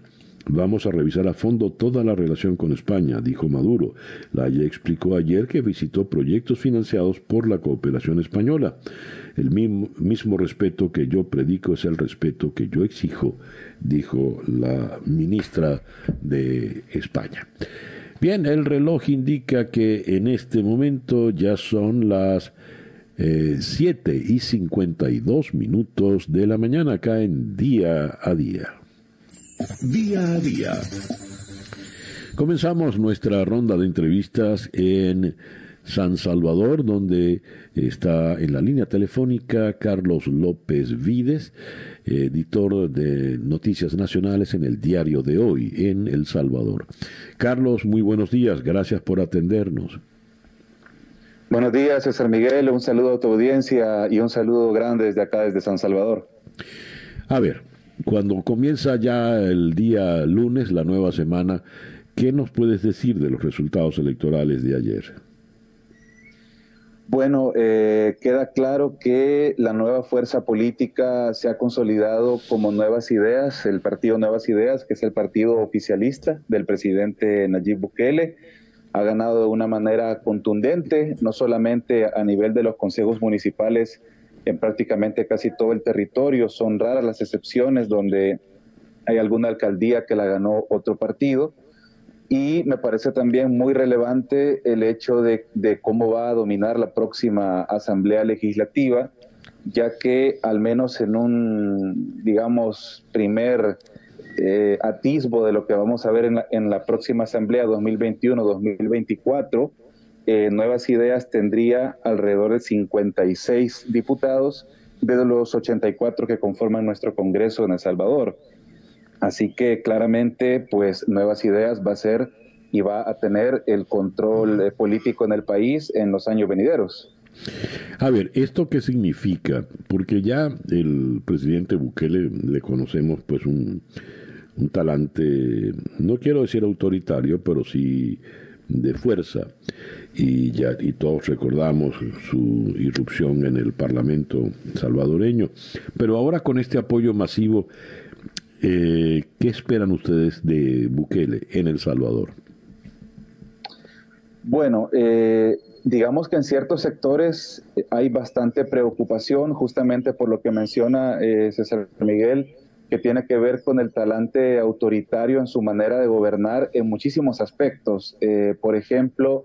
Vamos a revisar a fondo toda la relación con España, dijo Maduro. Laya explicó ayer que visitó proyectos financiados por la cooperación española. El mismo, respeto que yo predico es el respeto que yo exijo, dijo la ministra de España. Bien, el reloj indica que en este momento ya son las eh, 7 y 52 minutos de la mañana acá en día a día. Día a día. Comenzamos nuestra ronda de entrevistas en San Salvador, donde está en la línea telefónica Carlos López Vides, editor de Noticias Nacionales en el diario de hoy en El Salvador. Carlos, muy buenos días, gracias por atendernos. Buenos días, César Miguel, un saludo a tu audiencia y un saludo grande desde acá, desde San Salvador. A ver, cuando comienza ya el día lunes, la nueva semana, ¿qué nos puedes decir de los resultados electorales de ayer? Bueno, eh, queda claro que la nueva fuerza política se ha consolidado como Nuevas Ideas, el partido Nuevas Ideas, que es el partido oficialista del presidente Nayib Bukele. Ha ganado de una manera contundente, no solamente a nivel de los consejos municipales, en prácticamente casi todo el territorio. Son raras las excepciones donde hay alguna alcaldía que la ganó otro partido. Y me parece también muy relevante el hecho de, cómo va a dominar la próxima Asamblea Legislativa, ya que al menos en un, digamos, primer eh, atisbo de lo que vamos a ver en la, en la próxima Asamblea 2021-2024, eh, Nuevas Ideas tendría alrededor de 56 diputados de los 84 que conforman nuestro Congreso en El Salvador. Así que claramente, pues Nuevas Ideas va a ser y va a tener el control eh, político en el país en los años venideros. A ver, ¿esto qué significa? Porque ya el presidente Bukele le conocemos pues un, un talante, no quiero decir autoritario, pero sí de fuerza y ya y todos recordamos su irrupción en el Parlamento salvadoreño. Pero ahora con este apoyo masivo, eh, ¿qué esperan ustedes de Bukele en El Salvador? Bueno, eh, digamos que en ciertos sectores hay bastante preocupación, justamente por lo que menciona eh, César Miguel, que tiene que ver con el talante autoritario en su manera de gobernar en muchísimos aspectos. Eh, por ejemplo,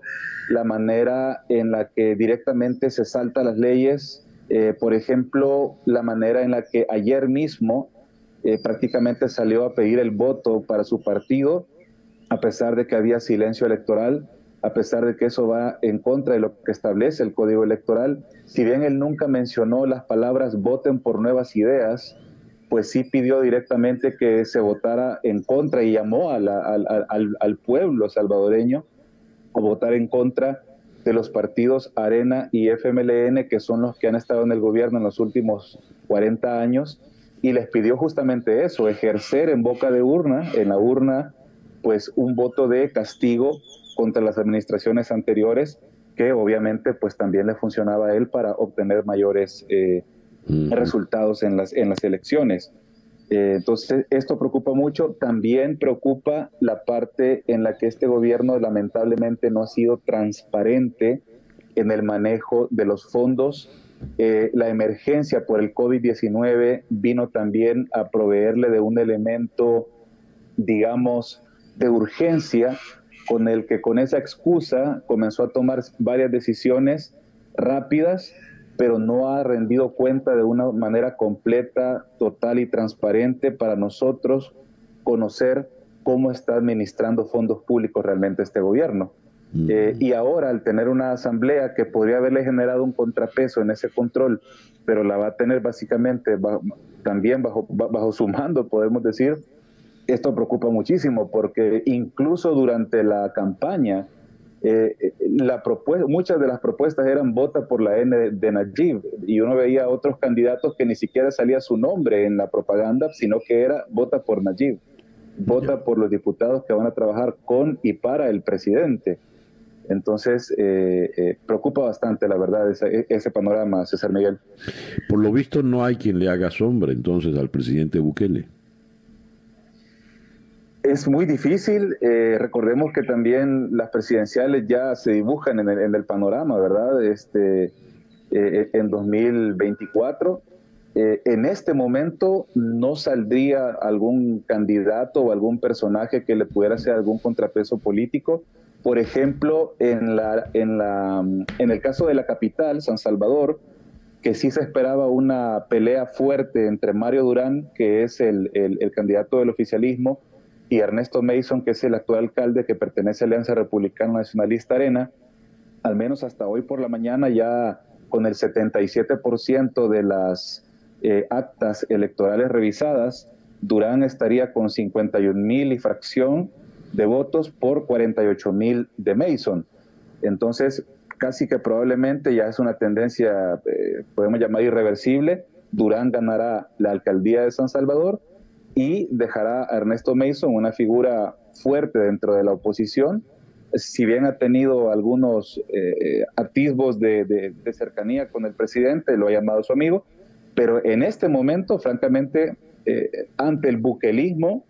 la manera en la que directamente se salta las leyes, eh, por ejemplo, la manera en la que ayer mismo eh, prácticamente salió a pedir el voto para su partido, a pesar de que había silencio electoral, a pesar de que eso va en contra de lo que establece el código electoral. Si bien él nunca mencionó las palabras voten por nuevas ideas, pues sí pidió directamente que se votara en contra y llamó al, pueblo salvadoreño a votar en contra de los partidos Arena y FMLN, que son los que han estado en el gobierno en los últimos 40 años, y les pidió justamente eso, ejercer en boca de urna, en la urna, pues un voto de castigo contra las administraciones anteriores que obviamente pues también le funcionaba a él para obtener mayores eh, resultados en las, en las elecciones. Eh, entonces, esto preocupa mucho. También preocupa la parte en la que este gobierno lamentablemente no ha sido transparente en el manejo de los fondos. Eh, la emergencia por el COVID-19 vino también a proveerle de un elemento, digamos, de urgencia con el que con esa excusa comenzó a tomar varias decisiones rápidas pero no ha rendido cuenta de una manera completa, total y transparente para nosotros conocer cómo está administrando fondos públicos realmente este gobierno. Mm. Eh, y ahora, al tener una asamblea que podría haberle generado un contrapeso en ese control, pero la va a tener básicamente también bajo, bajo su mando, podemos decir, esto preocupa muchísimo porque incluso durante la campaña, eh, eh, la propuesta, muchas de las propuestas eran vota por la N de, Najib y uno veía otros candidatos que ni siquiera salía su nombre en la propaganda, sino que era vota por Najib, vota por los diputados que van a trabajar con y para el presidente. Entonces, eh, preocupa bastante, la verdad, ese, ese, panorama, César Miguel. Por lo visto, no hay quien le haga sombra entonces al presidente Bukele es muy difícil. Eh, recordemos que también las presidenciales ya se dibujan en el, panorama, ¿verdad? Este, eh, en 2024. Eh, en este momento no saldría algún candidato o algún personaje que le pudiera hacer algún contrapeso político. Por ejemplo, en, la, en, la, en el caso de la capital, San Salvador, que sí se esperaba una pelea fuerte entre Mario Durán, que es el, el candidato del oficialismo, y Ernesto Mason, que es el actual alcalde que pertenece a Alianza Republicana Nacionalista Arena, al menos hasta hoy por la mañana ya con el 77% de las eh, actas electorales revisadas, Durán estaría con 51 mil y fracción de votos por 48 mil de Mason. Entonces, casi que probablemente ya es una tendencia, eh, podemos llamar irreversible. Durán ganará la alcaldía de San Salvador y dejará a Ernesto Mason una figura fuerte dentro de la oposición, si bien ha tenido algunos eh, atisbos de, cercanía con el presidente, lo ha llamado su amigo, pero en este momento, francamente, eh, ante el buquelismo,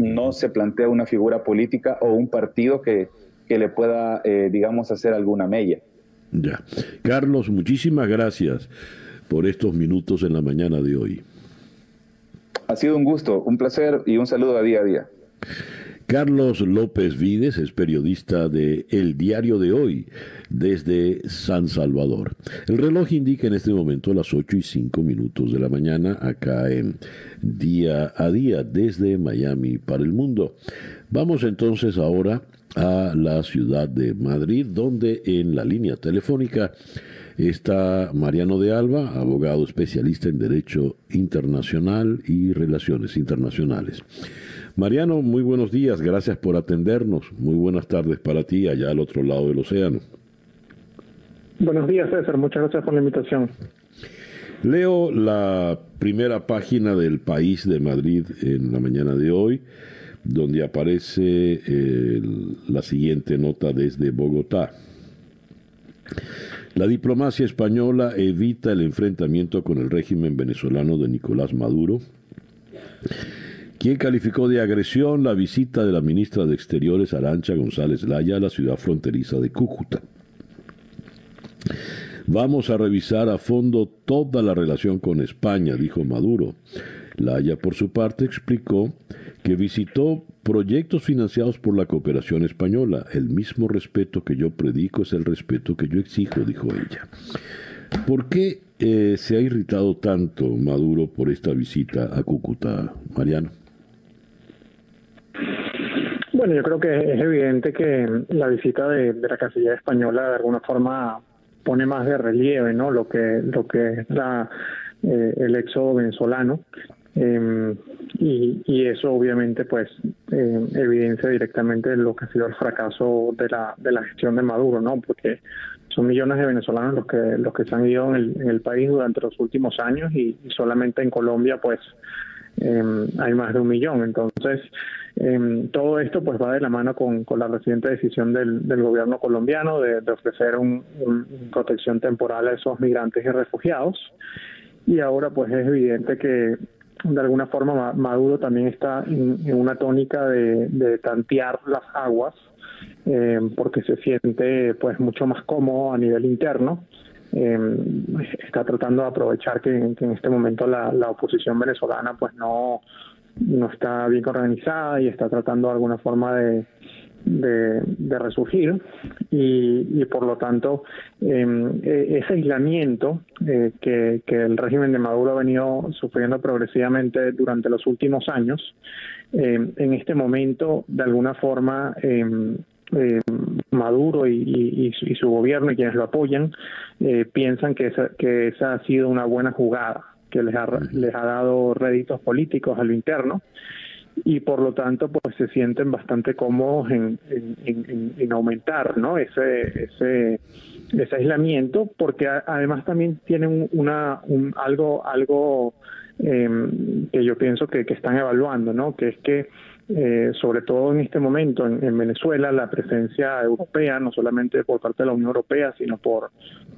no se plantea una figura política o un partido que, que le pueda, eh, digamos, hacer alguna mella. Ya. Carlos, muchísimas gracias por estos minutos en la mañana de hoy. Ha sido un gusto, un placer y un saludo a día a día. Carlos López Vides es periodista de El Diario de Hoy desde San Salvador. El reloj indica en este momento las 8 y 5 minutos de la mañana acá en Día a Día desde Miami para el mundo. Vamos entonces ahora a la ciudad de Madrid donde en la línea telefónica Está Mariano de Alba, abogado especialista en Derecho Internacional y Relaciones Internacionales. Mariano, muy buenos días, gracias por atendernos. Muy buenas tardes para ti allá al otro lado del océano. Buenos días, César, muchas gracias por la invitación. Leo la primera página del País de Madrid en la mañana de hoy, donde aparece eh, la siguiente nota desde Bogotá. La diplomacia española evita el enfrentamiento con el régimen venezolano de Nicolás Maduro, quien calificó de agresión la visita de la ministra de Exteriores Arancha González Laya a la ciudad fronteriza de Cúcuta. Vamos a revisar a fondo toda la relación con España, dijo Maduro. Laya, por su parte, explicó que visitó proyectos financiados por la cooperación española. El mismo respeto que yo predico es el respeto que yo exijo, dijo ella. ¿Por qué eh, se ha irritado tanto Maduro por esta visita a Cúcuta, Mariano? Bueno, yo creo que es evidente que la visita de, la Cancillería española de alguna forma pone más de relieve, ¿no? Lo que lo que es eh, el éxodo venezolano eh, y, y, eso obviamente pues eh, evidencia directamente lo que ha sido el fracaso de la, de la gestión de Maduro, ¿no? Porque son millones de venezolanos los que los que se han ido en el, país durante los últimos años y, solamente en Colombia pues em, hay más de un millón. Entonces, em, todo esto pues va de la mano con, la reciente decisión del, gobierno colombiano de, ofrecer una protección temporal a esos migrantes y refugiados. Y ahora pues es evidente que de alguna forma Maduro también está en, una tónica de, tantear las aguas eh, porque se siente pues mucho más cómodo a nivel interno eh, está tratando de aprovechar que, en este momento la, oposición venezolana pues no no está bien organizada y está tratando de alguna forma de, de, resurgir. Y, por lo tanto em, e, ese aislamiento eh, que, el régimen de Maduro ha venido sufriendo progresivamente durante los últimos años, em, en este momento de alguna forma em, Maduro y, su gobierno y quienes lo apoyan eh, piensan que esa, que esa ha sido una buena jugada que les ha, les ha dado réditos políticos a lo interno y por lo tanto pues se sienten bastante cómodos en, en, aumentar no ese ese ese aislamiento porque además también tienen una un, algo algo em, que yo pienso que, que están evaluando no que es que eh, sobre todo en este momento en, Venezuela, la presencia europea, no solamente por parte de la Unión Europea, sino por,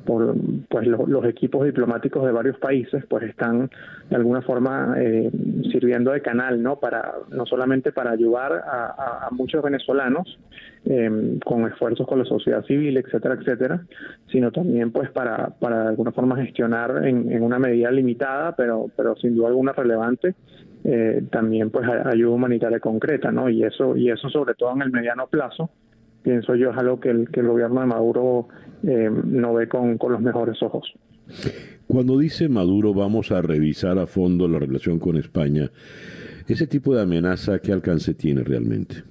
por pues los equipos diplomáticos de varios países, pues están de alguna forma eh, sirviendo de canal, ¿no? Para no solamente para ayudar a, muchos venezolanos em, con esfuerzos con la sociedad civil, etcétera, etcétera, sino también pues para para de alguna forma gestionar en, en una medida limitada, pero pero sin duda alguna relevante eh, también pues ayuda humanitaria concreta, ¿no? Y eso y eso sobre todo en el mediano plazo, pienso yo es algo que el, que el gobierno de Maduro eh, no ve con, con los mejores ojos. Cuando dice Maduro vamos a revisar a fondo la relación con España, ese tipo de amenaza, ¿qué alcance tiene realmente?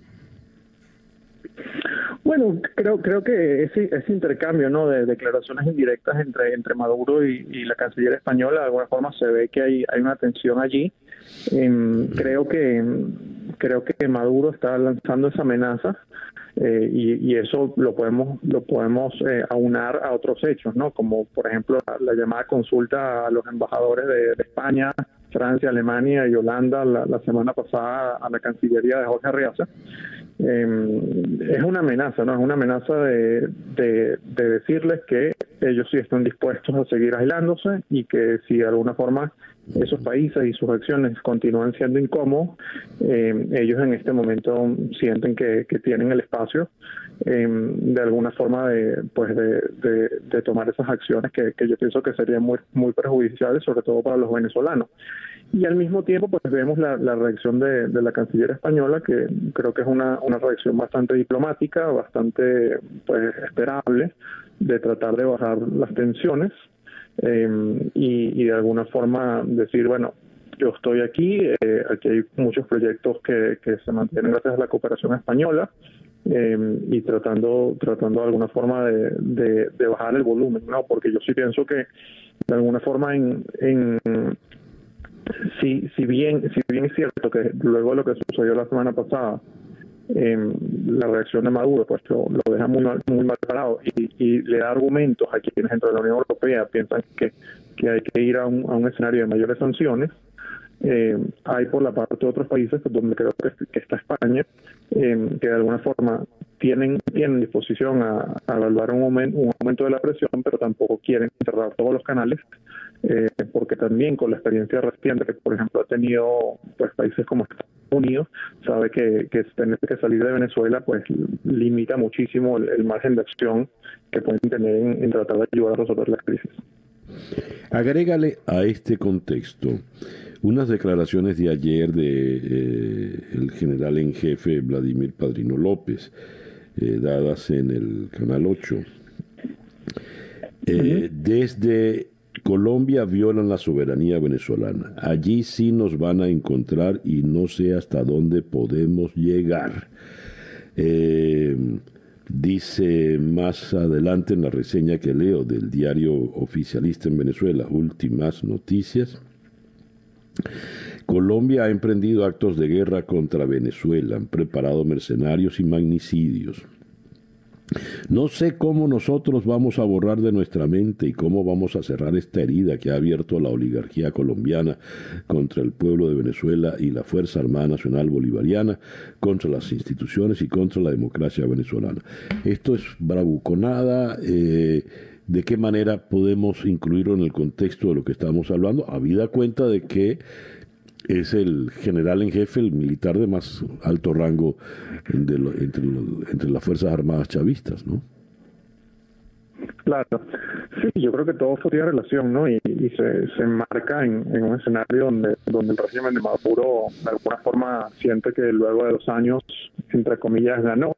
Bueno, creo creo que ese, ese intercambio ¿no? de declaraciones indirectas entre, entre Maduro y, y, la canciller española, de alguna forma se ve que hay, hay una tensión allí. Em, creo que creo que Maduro está lanzando esa amenaza eh, y, eso lo podemos lo podemos eh, aunar a otros hechos, ¿no? Como por ejemplo la, llamada consulta a los embajadores de, España, Francia, Alemania y Holanda la, semana pasada a la Cancillería de Jorge Arriaza. Em, es una amenaza, ¿no? Es una amenaza de, de, de decirles que ellos sí están dispuestos a seguir aislándose y que si de alguna forma esos países y sus acciones continúan siendo incómodos, eh, ellos en este momento sienten que, tienen el espacio eh, de alguna forma de, pues de, tomar esas acciones que, yo pienso que serían muy, muy perjudiciales, sobre todo para los venezolanos. Y al mismo tiempo, pues vemos la, reacción de, la canciller española, que creo que es una, una reacción bastante diplomática, bastante pues esperable, de tratar de bajar las tensiones eh, y, de alguna forma decir, bueno, yo estoy aquí, eh, aquí hay muchos proyectos que, que, se mantienen gracias a la cooperación española eh, y tratando tratando de alguna forma de, de, bajar el volumen, ¿no? Porque yo sí pienso que de alguna forma en, en si, si bien si bien es cierto que luego de lo que sucedió la semana pasada la reacción de Maduro pues lo, deja muy muy mal parado y, le da argumentos a quienes dentro de la Unión Europea piensan que, que hay que ir a un, a un escenario de mayores sanciones. Eh, hay por la parte de otros países, pues, donde creo que, está España, eh, que de alguna forma tienen, tienen disposición a, evaluar un, aumento, un aumento de la presión, pero tampoco quieren cerrar todos los canales, eh, porque también con la experiencia reciente que, por ejemplo, ha tenido pues países como Estados Unidos, sabe que, que tener que salir de Venezuela pues limita muchísimo el, margen de acción que pueden tener en, tratar de ayudar a resolver la crisis. Agrégale a este contexto unas declaraciones de ayer de eh, el general en jefe Vladimir Padrino López, eh, dadas en el Canal 8. Eh, desde Colombia violan la soberanía venezolana. Allí sí nos van a encontrar y no sé hasta dónde podemos llegar. dice más adelante en la reseña que leo del diario oficialista en Venezuela, Últimas Noticias, Colombia ha emprendido actos de guerra contra Venezuela, han preparado mercenarios y magnicidios. No sé cómo nosotros vamos a borrar de nuestra mente y cómo vamos a cerrar esta herida que ha abierto la oligarquía colombiana contra el pueblo de Venezuela y la Fuerza Armada Nacional Bolivariana, contra las instituciones y contra la democracia venezolana. Esto es bravuconada. Eh, ¿De qué manera podemos incluirlo en el contexto de lo que estamos hablando? Habida cuenta de que es el general en jefe, el militar de más alto rango entre, entre, las Fuerzas Armadas chavistas, ¿no? Claro, sí, yo creo que todo esto tiene relación, ¿no? Y, se, se enmarca en, un escenario donde, donde el régimen de Maduro de alguna forma siente que luego de dos años, entre comillas, ganó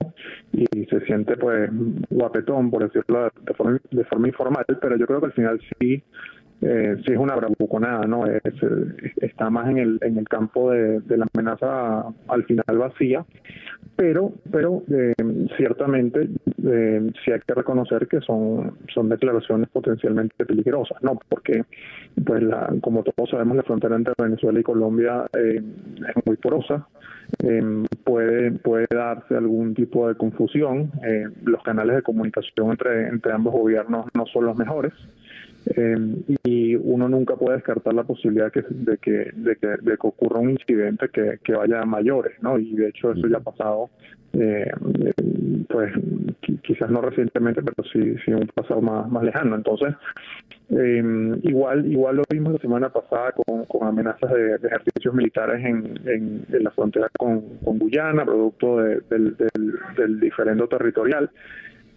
y se siente pues guapetón, por decirlo de forma, de forma informal, pero yo creo que al final sí eh, sí es una bravuconada, ¿no? está más en el, en el campo de, la amenaza al final vacía, pero, pero eh, ciertamente eh, sí hay que reconocer que son, son declaraciones potencialmente peligrosas, ¿no? Porque, pues, la, como todos sabemos, la frontera entre Venezuela y Colombia eh, es muy porosa, puede, puede darse algún tipo de confusión, los canales de comunicación entre, entre ambos gobiernos no son los mejores. Eh, y uno nunca puede descartar la posibilidad que, de, que, de, que, de que ocurra un incidente que, que vaya a mayores, ¿no? Y de hecho eso ya ha pasado, eh, pues quizás no recientemente, pero sí, sí un pasado más, más lejano. Entonces, eh, igual igual lo vimos la semana pasada con, con amenazas de, ejercicios militares en, en, la frontera con, con Guyana, producto del, del, del diferendo territorial.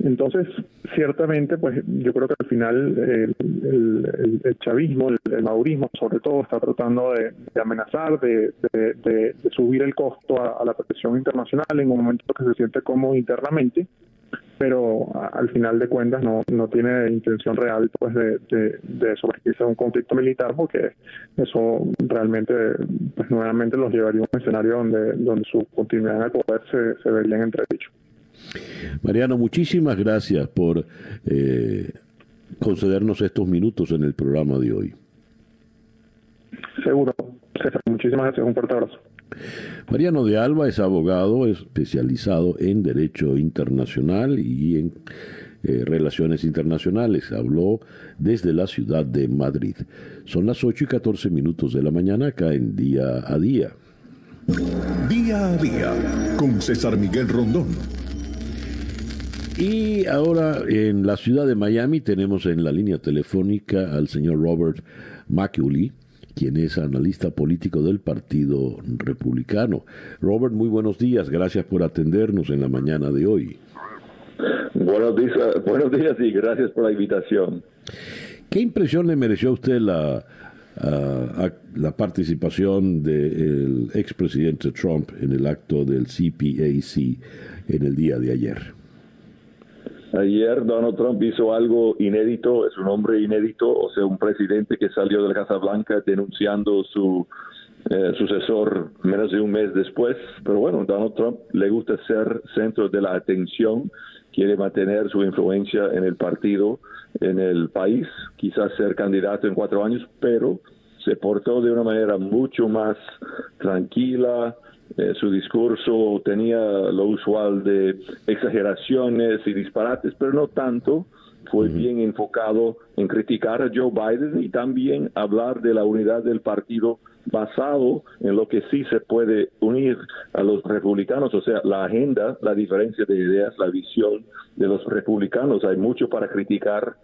Entonces, ciertamente, pues yo creo que al final el, chavismo, el, maurismo sobre todo, está tratando de, amenazar, de, subir el costo a, la protección internacional en un momento que se siente cómodo internamente, pero al final de cuentas no, no tiene intención real pues de, de, a un conflicto militar porque eso realmente pues nuevamente los llevaría a un escenario donde, donde su continuidad en el poder se, se vería en entredicho. Mariano, muchísimas gracias por eh, concedernos estos minutos en el programa de hoy. Seguro. muchísimas gracias. Un fuerte abrazo. Mariano de Alba es abogado especializado en Derecho Internacional y en eh, Relaciones Internacionales. Habló desde la ciudad de Madrid. Son las 8 y 14 minutos de la mañana acá en Día a Día. Día a Día con César Miguel Rondón. Y ahora en la ciudad de Miami tenemos en la línea telefónica al señor Robert McEuley, quien es analista político del Partido Republicano. Robert, muy buenos días. Gracias por atendernos en la mañana de hoy. Buenos días, buenos días y gracias por la invitación. ¿Qué impresión le mereció a usted la, la participación del expresidente Trump en el acto del CPAC en el día de ayer? Ayer Donald Trump hizo algo inédito, es un hombre inédito, o sea, un presidente que salió de la Casa Blanca denunciando su eh, sucesor menos de un mes después. Pero bueno, Donald Trump le gusta ser centro de la atención, quiere mantener su influencia en el partido, en el país, quizás ser candidato en cuatro años, pero se portó de una manera mucho más tranquila, eh, su discurso tenía lo usual de exageraciones y disparates, pero no tanto. Fue bien enfocado en criticar a Joe Biden y también hablar de la unidad del partido basado en lo que sí se puede unir a los republicanos, o sea, la agenda, la diferencia de ideas, la visión de los republicanos. Hay mucho para criticar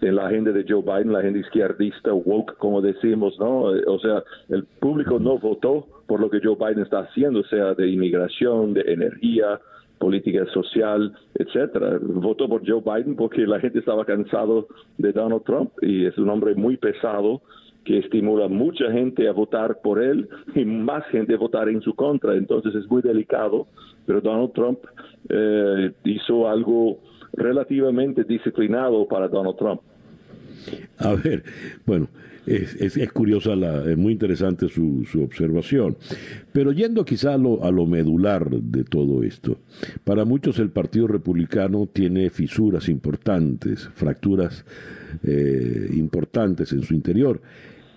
en la agenda de Joe Biden, la agenda izquierdista, woke, como decimos, ¿no? O sea, el público no votó por lo que Joe Biden está haciendo, sea de inmigración, de energía, política social, etcétera. Votó por Joe Biden porque la gente estaba cansado de Donald Trump y es un hombre muy pesado que estimula mucha gente a votar por él y más gente a votar en su contra. Entonces es muy delicado, pero Donald Trump eh, hizo algo relativamente disciplinado para Donald Trump. A ver, bueno, es, curiosa, la, es muy interesante su, su, observación. Pero yendo quizá a lo, a lo, medular de todo esto, para muchos el Partido Republicano tiene fisuras importantes, fracturas eh, importantes en su interior.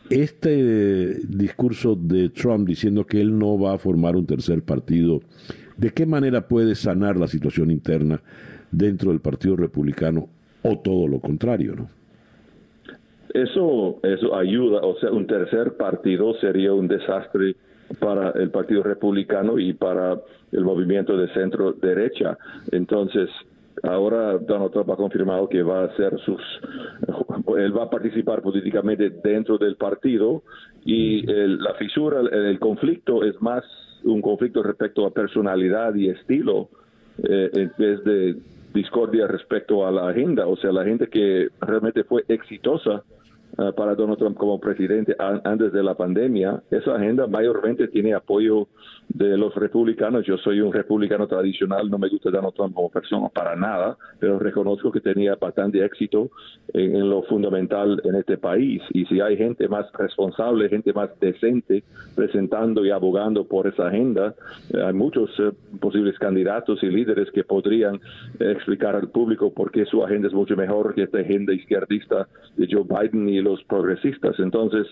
Este discurso de Trump diciendo que él no va a formar un tercer partido, ¿de qué manera puede sanar la situación interna dentro del Partido Republicano o todo lo contrario, ¿no? Eso, eso ayuda, o sea, un tercer partido sería un desastre para el Partido Republicano y para el movimiento de centro derecha. Entonces, ahora Donald Trump ha confirmado que va a hacer sus, él va a participar políticamente dentro del partido y la fisura, el, conflicto es más un conflicto respecto a personalidad y estilo eh, en vez de discordia respecto a la agenda. O sea, la gente que realmente fue exitosa Ah, para Donald Trump como presidente antes de la pandemia, esa agenda mayormente tiene apoyo de los republicanos. Yo soy un republicano tradicional, no me gusta Donald Trump como persona para nada, pero reconozco que tenía bastante éxito en, lo fundamental en este país. Y si hay gente más responsable, gente más decente presentando y abogando por esa agenda, eh, hay muchos eh, posibles candidatos y líderes que podrían explicar al público por qué su agenda es mucho mejor que esta agenda izquierdista de Joe Biden y los progresistas. Entonces,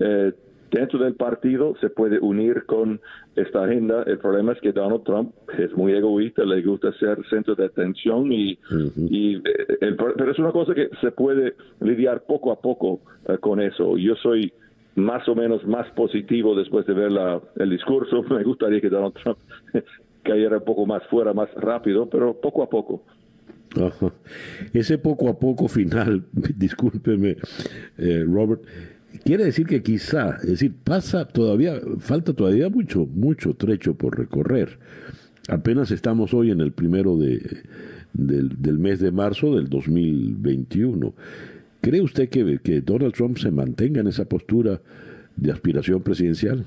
eh, dentro del partido se puede unir con esta agenda. El problema es que Donald Trump es muy egoísta, le gusta ser centro de atención y, y eh, pero es una cosa que se puede lidiar poco a poco eh, con eso. Yo soy más o menos más positivo después de ver la, el discurso. Me gustaría que Donald Trump cayera un poco más fuera, más rápido, pero poco a poco. Ese poco a poco final, discúlpeme, eh, Robert, quiere decir que quizá, es decir, pasa todavía, falta todavía mucho, mucho trecho por recorrer. Apenas estamos hoy en el primero de, del, mes de marzo del 2021. ¿Cree usted que, que Donald Trump se mantenga en esa postura de aspiración presidencial?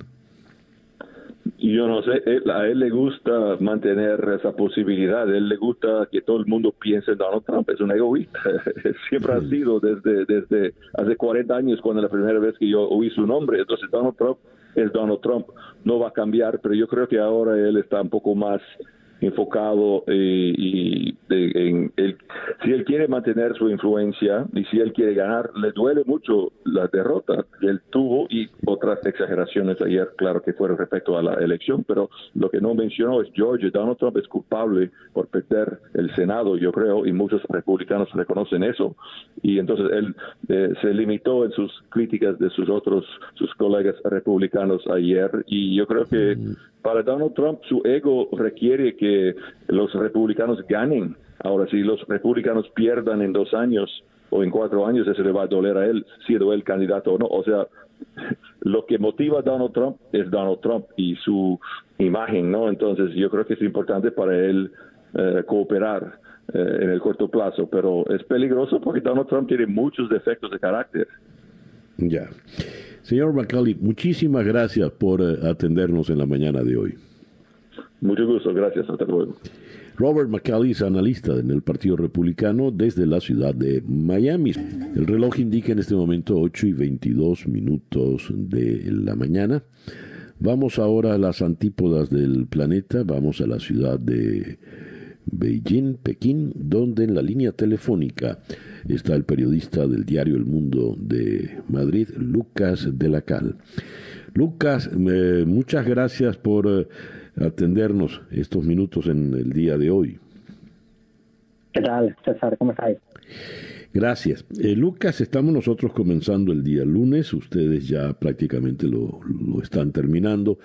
Yo no sé, a él le gusta mantener esa posibilidad, a él le gusta que todo el mundo piense en Donald Trump, es un egoísta, siempre ha sido desde, desde hace 40 años cuando la primera vez que yo oí su nombre, entonces Donald Trump es Donald Trump, no va a cambiar, pero yo creo que ahora él está un poco más enfocado eh, y en el, si él quiere mantener su influencia y si él quiere ganar, le duele mucho la derrota que él tuvo y otras exageraciones ayer, claro que fueron respecto a la elección, pero lo que no mencionó es George Donald Trump es culpable por perder el Senado, yo creo, y muchos republicanos reconocen eso, y entonces él eh, se limitó en sus críticas de sus otros, sus colegas republicanos ayer, y yo creo que mm. Para Donald Trump su ego requiere que los republicanos ganen Ahora, si los republicanos pierdan en dos años o en cuatro años, eso le va a doler a él, siendo él candidato o no. O sea, lo que motiva a Donald Trump es Donald Trump y su imagen, ¿no? Entonces, yo creo que es importante para él eh, cooperar eh, en el corto plazo, pero es peligroso porque Donald Trump tiene muchos defectos de carácter. Ya. Señor McCauley, muchísimas gracias por eh, atendernos en la mañana de hoy. Mucho gusto, gracias, hasta luego. Robert McCallis, analista en el Partido Republicano desde la ciudad de Miami. El reloj indica en este momento 8 y 22 minutos de la mañana. Vamos ahora a las antípodas del planeta, vamos a la ciudad de Beijing, Pekín, donde en la línea telefónica está el periodista del diario El Mundo de Madrid, Lucas de la Cal. Lucas, eh, muchas gracias por eh, atendernos estos minutos en el día de hoy. ¿Qué tal, César? ¿Cómo estáis? Gracias. Eh, Lucas, estamos nosotros comenzando el día lunes, ustedes ya prácticamente lo, lo están terminando.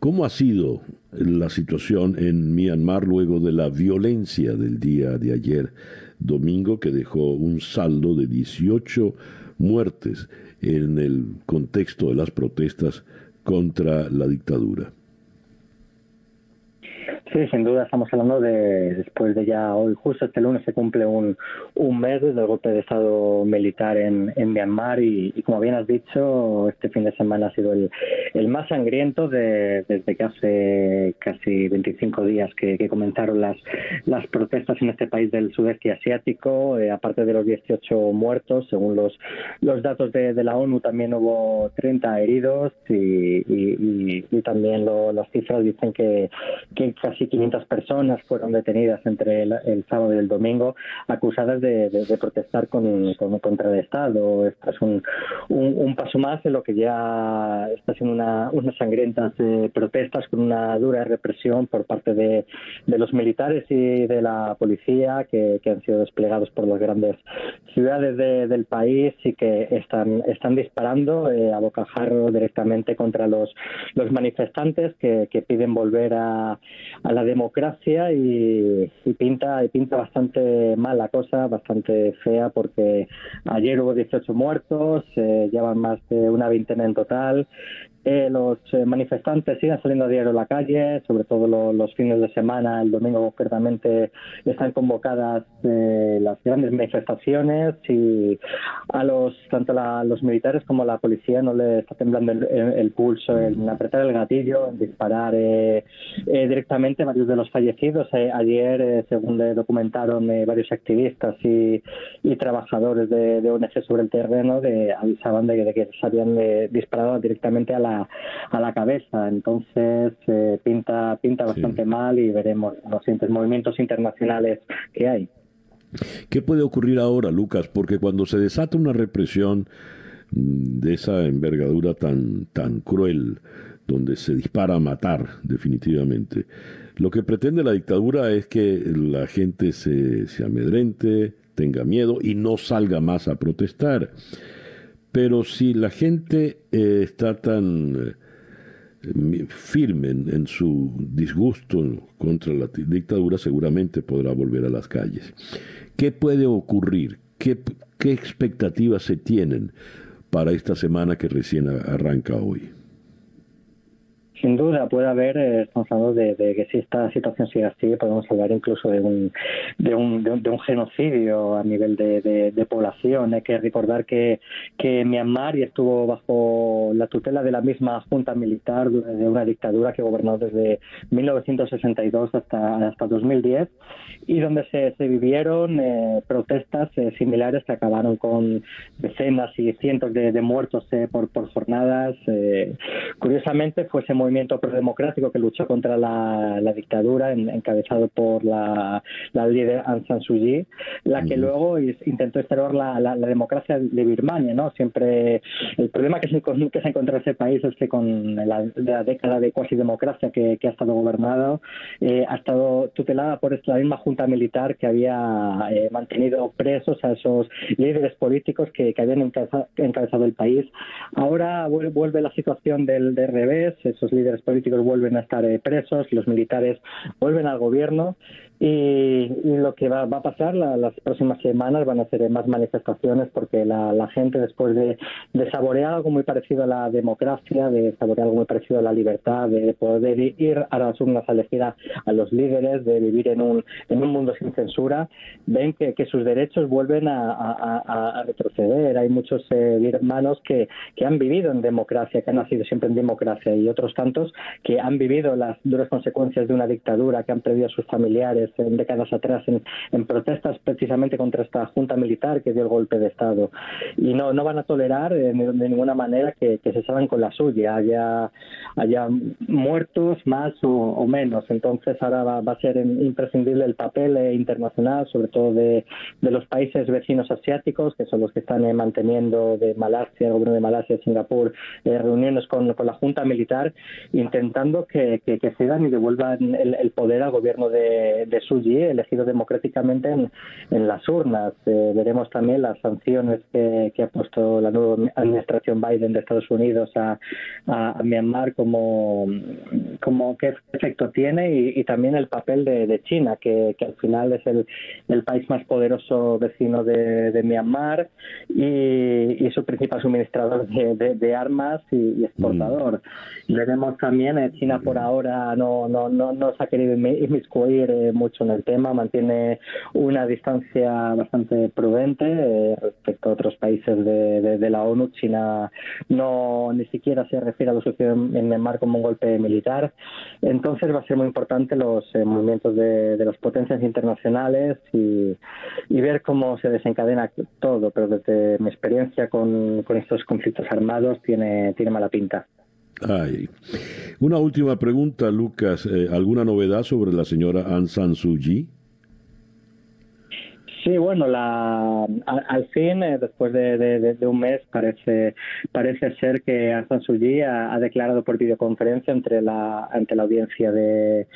¿Cómo ha sido la situación en Myanmar luego de la violencia del día de ayer domingo que dejó un saldo de 18 muertes en el contexto de las protestas contra la dictadura? Sí, sin duda estamos hablando de después de ya hoy, justo este lunes se cumple un, un mes desde el golpe de Estado militar en, Myanmar y, como bien has dicho, este fin de semana ha sido el, el más sangriento de, desde que hace casi 25 días que, comenzaron las, las protestas en este país del sudeste asiático, eh, aparte de los 18 muertos, según los, los datos de, la ONU también hubo 30 heridos y, y, y también lo, las cifras dicen que, que casi 500 personas fueron detenidas entre el, sábado y el domingo acusadas de, protestar con, contra el Estado. Esto es un, paso más en lo que ya está siendo una, unas sangrientas eh, protestas con una dura represión por parte de, los militares y de la policía que, han sido desplegados por las grandes ciudades del país y que están, están disparando eh, a bocajarro directamente contra los, manifestantes que piden volver a, a la democracia y, pinta y pinta bastante mal la cosa, bastante fea porque ayer hubo 18 muertos, eh, llevan más de una veintena en total eh, los eh, manifestantes siguen saliendo a diario a la calle, sobre todo los fines de semana, el domingo concretamente están convocadas eh, las grandes manifestaciones y a los tanto a los militares como la policía no le está temblando el, pulso en apretar el gatillo, en disparar directamente varios de los fallecidos. ayer, según le documentaron varios activistas y, trabajadores de, de, ONG sobre el terreno, de, avisaban de, de que se habían disparado directamente a la a la cabeza. Entonces eh, pinta, pinta bastante mal y veremos los siguientes movimientos internacionales que hay. ¿Qué puede ocurrir ahora, Lucas? Porque cuando se desata una represión de esa envergadura tan, tan cruel, donde se dispara a matar definitivamente, lo que pretende la dictadura es que la gente se, se amedrente, tenga miedo y no salga más a protestar. Pero si la gente eh, está tan eh, firme en, su disgusto contra la dictadura, seguramente podrá volver a las calles. ¿Qué puede ocurrir? ¿Qué, qué expectativas se tienen para esta semana que recién arranca hoy? Sin duda puede haber, eh, estamos hablando de, que si esta situación sigue así, podemos hablar incluso de un, de un, de un, genocidio a nivel de, de, población. Hay que recordar que, que Myanmar estuvo bajo la tutela de la misma junta militar de una dictadura que gobernó desde 1962 hasta, hasta 2010 y donde se, se vivieron eh, protestas eh, similares que acabaron con decenas y cientos de, muertos por, por jornadas. curiosamente fue ese movimiento prodemocrático que luchó contra la, dictadura, encabezado por la, líder Aung San Suu Kyi, la que luego intentó instaurar la, democracia de Birmania. ¿no? Siempre el problema que se, que se encontró ese país es que con la, década de cuasi democracia que, ha estado gobernado, eh, ha estado tutelada por la misma junta militar que había eh, mantenido presos a esos líderes políticos que, habían encabezado, el país. Ahora vuelve la situación del, del revés, esos líderes políticos vuelven a estar eh, presos, los militares vuelven al gobierno y, lo que va, a pasar las próximas semanas van a ser más manifestaciones porque la, gente después de, saborear algo muy parecido a la democracia, de saborear algo muy parecido a la libertad, de poder ir a las urnas a a, los líderes, de vivir en un, en un mundo sin censura, ven que, sus derechos vuelven a, retroceder. Hay muchos eh, hermanos que, que han vivido en democracia, que han nacido siempre en democracia y otros tantos que han vivido las duras consecuencias de una dictadura, que han perdido a sus familiares en décadas atrás en, protestas precisamente contra esta junta militar que dio el golpe de Estado. Y no, no van a tolerar eh, de, ninguna manera que, se salgan con la suya, haya, haya muertos más o, menos. Entonces ahora va, a ser imprescindible el papel eh, internacional, sobre todo de, los países vecinos asiáticos, que son los que están eh, manteniendo de Malasia, el gobierno de Malasia Singapur, reuniones con, la junta militar, intentando que, que, que cedan y devuelvan el, poder al gobierno de Suji, elegido democráticamente en, las urnas. Eh, veremos también las sanciones que, ha puesto la nueva administración Biden de Estados Unidos a, Myanmar, como, como qué efecto tiene y, también el papel de, China, que, al final es el, país más poderoso vecino de, Myanmar y, su principal suministrador de, armas y, exportador. Mm. Veremos también, eh, China por ahora no, no, no, no se ha querido inmiscuir eh, mucho en el tema, mantiene una distancia bastante prudente eh, respecto a otros países de, la ONU. China no ni siquiera se refiere a lo sucedido en Myanmar como un golpe militar. Entonces va a ser muy importante los eh, movimientos de, las potencias internacionales y, ver cómo se desencadena todo, pero desde mi experiencia con, con estos conflictos armados tiene, tiene mala pinta. Ay. Una última pregunta, Lucas. Eh, ¿Alguna novedad sobre la señora Aung San Suu Kyi? Sí, bueno, la, al, fin, eh, después de, un mes, parece parece ser que Aung Suu ha, declarado por videoconferencia entre la, ante la audiencia de,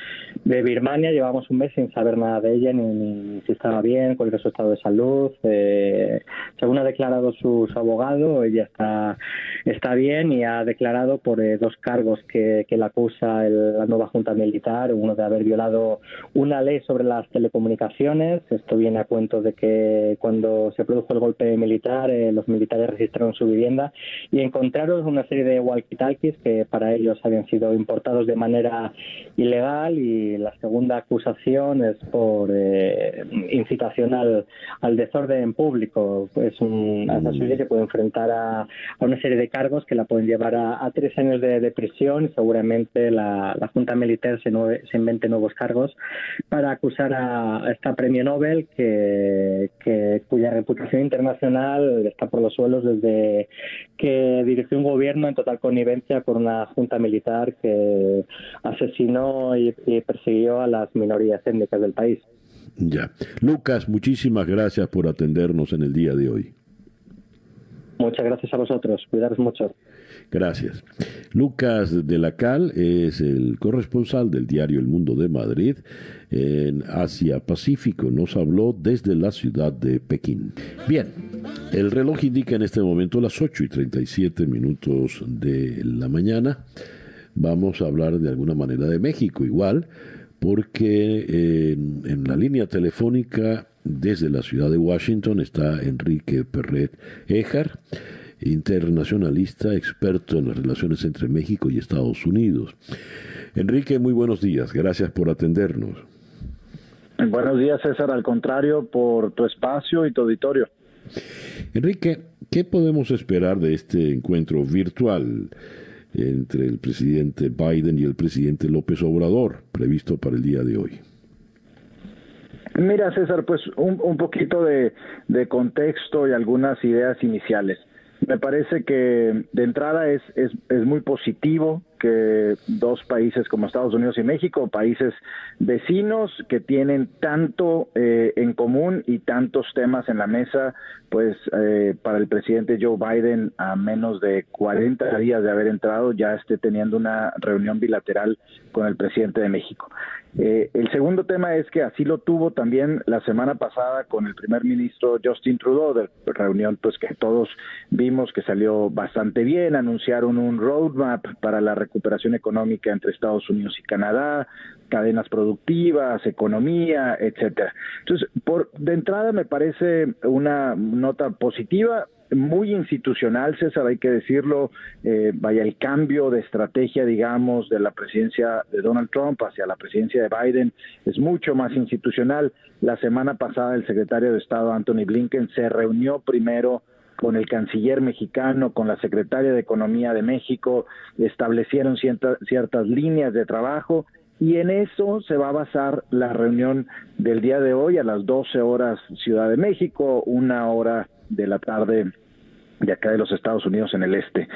Birmania. Llevamos un mes sin saber nada de ella, ni, si estaba bien, cuál era su estado de salud. Eh, según ha declarado su, abogado, ella está, está bien y ha declarado por eh, dos cargos que, que la acusa la nueva Junta Militar, uno de haber violado una ley sobre las telecomunicaciones. Esto viene a cuento de que cuando se produjo el golpe militar, eh, los militares registraron su vivienda y encontraron una serie de walkie-talkies que para ellos habían sido importados de manera ilegal y la segunda acusación es por eh, incitación al, desorden público. Pues un asesor se puede enfrentar a, una serie de cargos que la pueden llevar a, tres años de, prisión y seguramente la, Junta Militar se, se invente nuevos cargos para acusar a esta premio Nobel que que, cuya reputación internacional está por los suelos desde que dirigió un gobierno en total connivencia con una junta militar que asesinó y, persiguió a las minorías étnicas del país. Ya. Lucas, muchísimas gracias por atendernos en el día de hoy. Muchas gracias a vosotros. Cuidaros mucho. Gracias. Lucas de la Cal es el corresponsal del diario El Mundo de Madrid en Asia Pacífico. Nos habló desde la ciudad de Pekín. Bien, el reloj indica en este momento las 8 y 37 minutos de la mañana. Vamos a hablar de alguna manera de México igual, porque en, en la línea telefónica desde la ciudad de Washington está Enrique Perret Ejar internacionalista, experto en las relaciones entre México y Estados Unidos. Enrique, muy buenos días. Gracias por atendernos. Buenos días, César. Al contrario, por tu espacio y tu auditorio. Enrique, ¿qué podemos esperar de este encuentro virtual entre el presidente Biden y el presidente López Obrador, previsto para el día de hoy? Mira, César, pues un, un poquito de, de contexto y algunas ideas iniciales. Me parece que de entrada es, es, es muy positivo que dos países como Estados Unidos y México, países vecinos que tienen tanto eh, en común y tantos temas en la mesa, pues eh, para el presidente Joe Biden a menos de 40 días de haber entrado ya esté teniendo una reunión bilateral con el presidente de México. Eh, el segundo tema es que así lo tuvo también la semana pasada con el primer ministro Justin Trudeau, de reunión pues que todos vimos que salió bastante bien, anunciaron un roadmap para la recuperación económica entre Estados Unidos y Canadá, cadenas productivas, economía, etcétera. Entonces, por de entrada me parece una nota positiva muy institucional, César, hay que decirlo, eh, vaya el cambio de estrategia, digamos, de la presidencia de Donald Trump hacia la presidencia de Biden es mucho más institucional. La semana pasada el secretario de Estado Anthony Blinken se reunió primero con el canciller mexicano, con la secretaria de Economía de México, establecieron ciertas, ciertas líneas de trabajo y en eso se va a basar la reunión del día de hoy a las 12 horas Ciudad de México, una hora de la tarde de acá de los Estados Unidos en el este.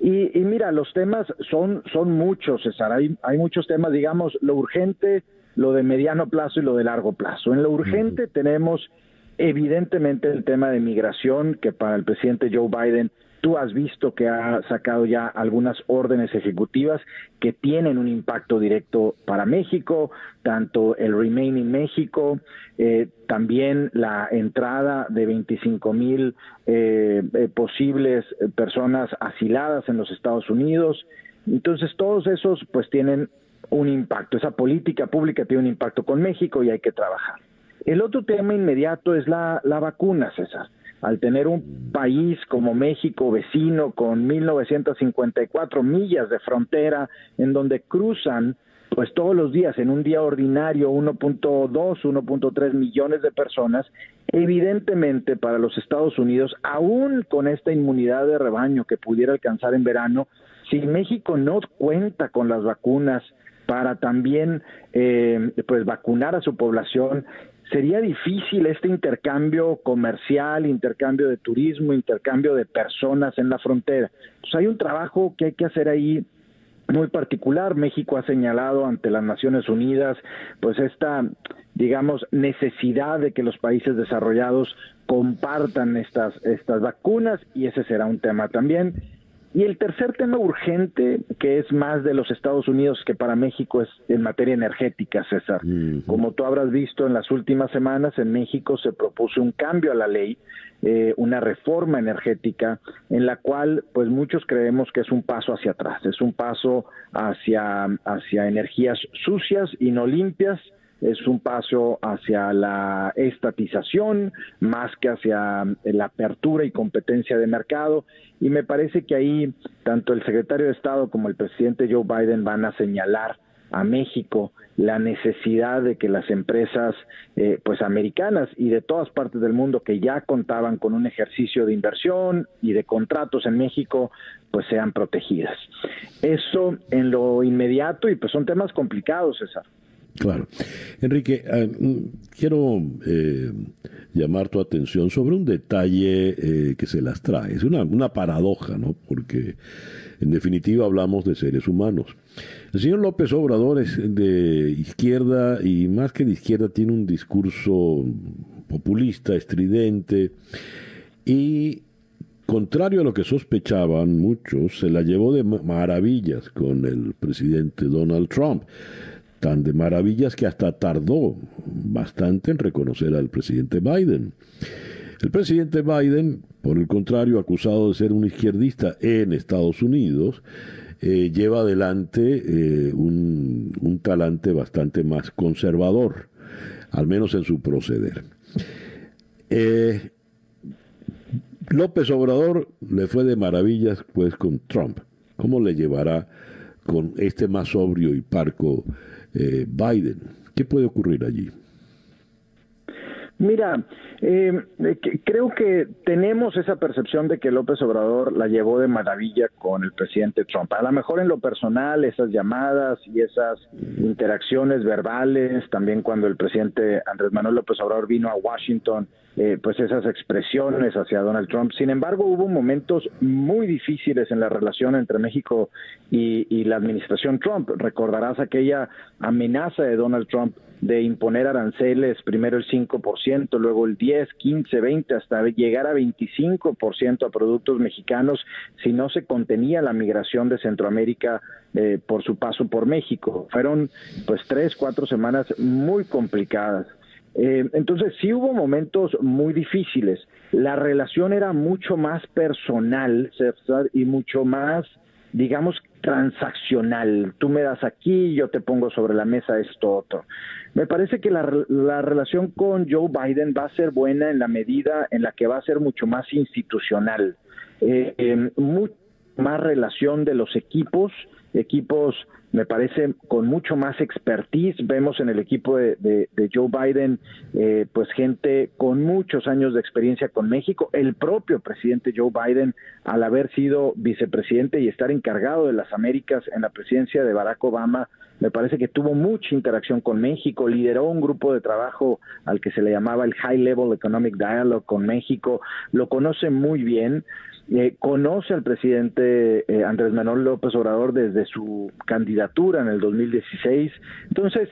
Y, mira, los temas son, son muchos, César. Hay, hay muchos temas, digamos, lo urgente, lo de mediano plazo y lo de largo plazo. En lo urgente tenemos evidentemente el tema de migración, que para el presidente Joe Biden Tú has visto que ha sacado ya algunas órdenes ejecutivas que tienen un impacto directo para México, tanto el Remain in México, eh, también la entrada de 25 mil eh, eh, posibles personas asiladas en los Estados Unidos. Entonces, todos esos pues tienen un impacto. Esa política pública tiene un impacto con México y hay que trabajar. El otro tema inmediato es la, la vacuna, César al tener un país como México vecino con 1954 millas de frontera en donde cruzan pues todos los días en un día ordinario 1.2, 1.3 millones de personas, evidentemente para los Estados Unidos, aún con esta inmunidad de rebaño que pudiera alcanzar en verano, si México no cuenta con las vacunas para también eh, pues vacunar a su población sería difícil este intercambio comercial, intercambio de turismo, intercambio de personas en la frontera. Entonces hay un trabajo que hay que hacer ahí muy particular. México ha señalado ante las Naciones Unidas pues esta digamos necesidad de que los países desarrollados compartan estas estas vacunas y ese será un tema también. Y el tercer tema urgente, que es más de los Estados Unidos que para México, es en materia energética, César. Como tú habrás visto en las últimas semanas, en México se propuso un cambio a la ley, eh, una reforma energética, en la cual, pues muchos creemos que es un paso hacia atrás, es un paso hacia, hacia energías sucias y no limpias, es un paso hacia la estatización más que hacia la apertura y competencia de mercado y me parece que ahí tanto el secretario de Estado como el presidente Joe Biden van a señalar a México la necesidad de que las empresas eh, pues americanas y de todas partes del mundo que ya contaban con un ejercicio de inversión y de contratos en México pues sean protegidas. Eso en lo inmediato y pues son temas complicados, César. Claro. Enrique, ah, mm, quiero eh, llamar tu atención sobre un detalle eh, que se las trae. Es una, una paradoja, ¿no? Porque en definitiva hablamos de seres humanos. El señor López Obrador es de izquierda y más que de izquierda tiene un discurso populista, estridente y contrario a lo que sospechaban muchos, se la llevó de maravillas con el presidente Donald Trump tan de maravillas que hasta tardó bastante en reconocer al presidente Biden. El presidente Biden, por el contrario, acusado de ser un izquierdista en Estados Unidos, eh, lleva adelante eh, un, talante bastante más conservador, al menos en su proceder. Eh, López Obrador le fue de maravillas pues con Trump. ¿Cómo le llevará con este más sobrio y parco eh, Biden. ¿Qué puede ocurrir allí? Mira, eh, creo que tenemos esa percepción de que López Obrador la llevó de maravilla con el presidente Trump. A lo mejor en lo personal, esas llamadas y esas interacciones verbales, también cuando el presidente Andrés Manuel López Obrador vino a Washington, eh, pues esas expresiones hacia Donald Trump. Sin embargo, hubo momentos muy difíciles en la relación entre México y, y la administración Trump. Recordarás aquella amenaza de Donald Trump de imponer aranceles, primero el 5%, luego el 10, 15, 20, hasta llegar a 25% a productos mexicanos si no se contenía la migración de Centroamérica eh, por su paso por México. Fueron pues tres, cuatro semanas muy complicadas. Eh, entonces sí hubo momentos muy difíciles. La relación era mucho más personal y mucho más digamos, transaccional. Tú me das aquí, yo te pongo sobre la mesa esto otro. Me parece que la, la, relación con Joe Biden va a ser buena en la medida en la que va a ser mucho más institucional, eh, eh mucho más relación de los equipos, equipos me parece con mucho más expertise. Vemos en el equipo de, Joe Biden, eh, pues gente con muchos años de experiencia con México. El propio presidente Joe Biden, al haber sido vicepresidente y estar encargado de las Américas en la presidencia de Barack Obama, me parece que tuvo mucha interacción con México, lideró un grupo de trabajo al que se le llamaba el High Level Economic Dialogue con México, lo conoce muy bien. Eh, conoce al presidente eh, Andrés Manuel López Obrador desde su candidatura en el 2016. Entonces,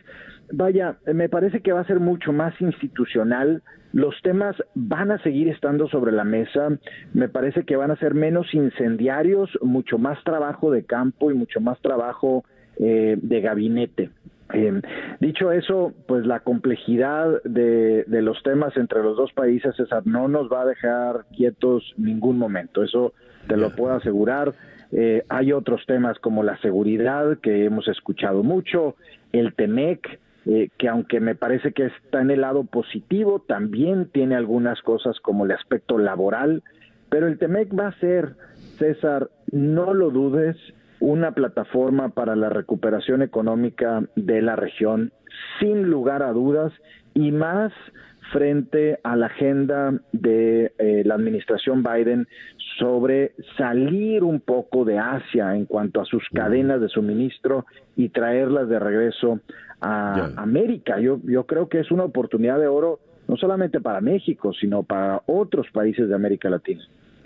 vaya, me parece que va a ser mucho más institucional. Los temas van a seguir estando sobre la mesa. Me parece que van a ser menos incendiarios, mucho más trabajo de campo y mucho más trabajo eh, de gabinete. Eh, dicho eso, pues la complejidad de, los temas entre los dos países, César, no nos va a dejar quietos ningún momento, eso te lo puedo asegurar. Eh, hay otros temas como la seguridad, que hemos escuchado mucho, el TEMEC, eh, que aunque me parece que está en el lado positivo, también tiene algunas cosas como el aspecto laboral, pero el TEMEC va a ser, César, no lo dudes, una plataforma para la recuperación económica de la región, sin lugar a dudas, y más frente a la agenda de eh, la administración Biden sobre salir un poco de Asia en cuanto a sus cadenas de suministro y traerlas de regreso a América. Yo, yo creo que es una oportunidad de oro no solamente para México, sino para otros países de América Latina.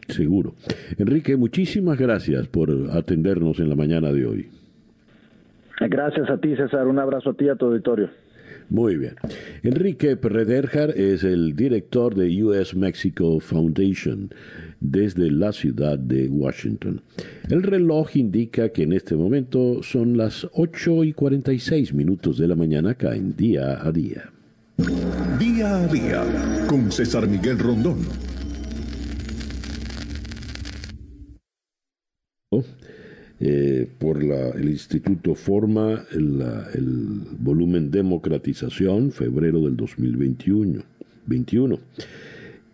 Seguro. Enrique, muchísimas gracias por atendernos en la mañana de hoy. Gracias a ti, César. Un abrazo a ti y a tu auditorio. Muy bien. Enrique Perrederjar es el director de US Mexico Foundation desde la ciudad de Washington. El reloj indica que en este momento son las 8 y 46 minutos de la mañana acá en Día a Día. Día a Día con César Miguel Rondón. Eh, por la, el Instituto Forma el, volumen Democratización, febrero del 2021. 21.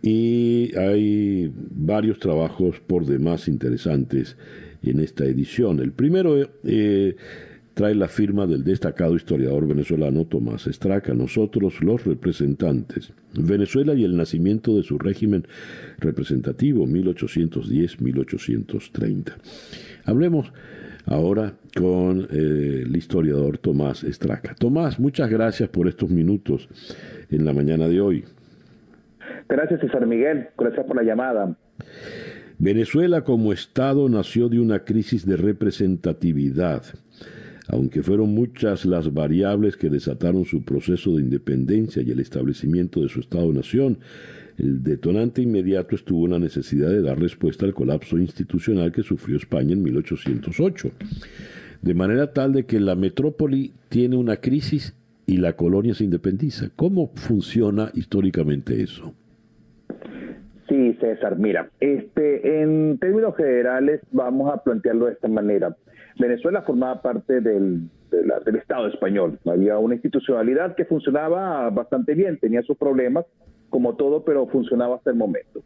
Y hay varios trabajos por demás interesantes en esta edición. El primero eh, trae la firma del destacado historiador venezolano Tomás Estraca, nosotros los representantes. Venezuela y el nacimiento de su régimen representativo, 1810-1830. Hablemos ahora con eh, el historiador Tomás Estraca. Tomás, muchas gracias por estos minutos en la mañana de hoy. Gracias, César Miguel. Gracias por la llamada. Venezuela como Estado nació de una crisis de representatividad. Aunque fueron muchas las variables que desataron su proceso de independencia y el establecimiento de su Estado-nación, el detonante inmediato estuvo en la necesidad de dar respuesta al colapso institucional que sufrió España en 1808, de manera tal de que la metrópoli tiene una crisis y la colonia se independiza. ¿Cómo funciona históricamente eso? Sí, César, mira, este, en términos generales vamos a plantearlo de esta manera. Venezuela formaba parte del, del Estado español. Había una institucionalidad que funcionaba bastante bien, tenía sus problemas, como todo, pero funcionaba hasta el momento.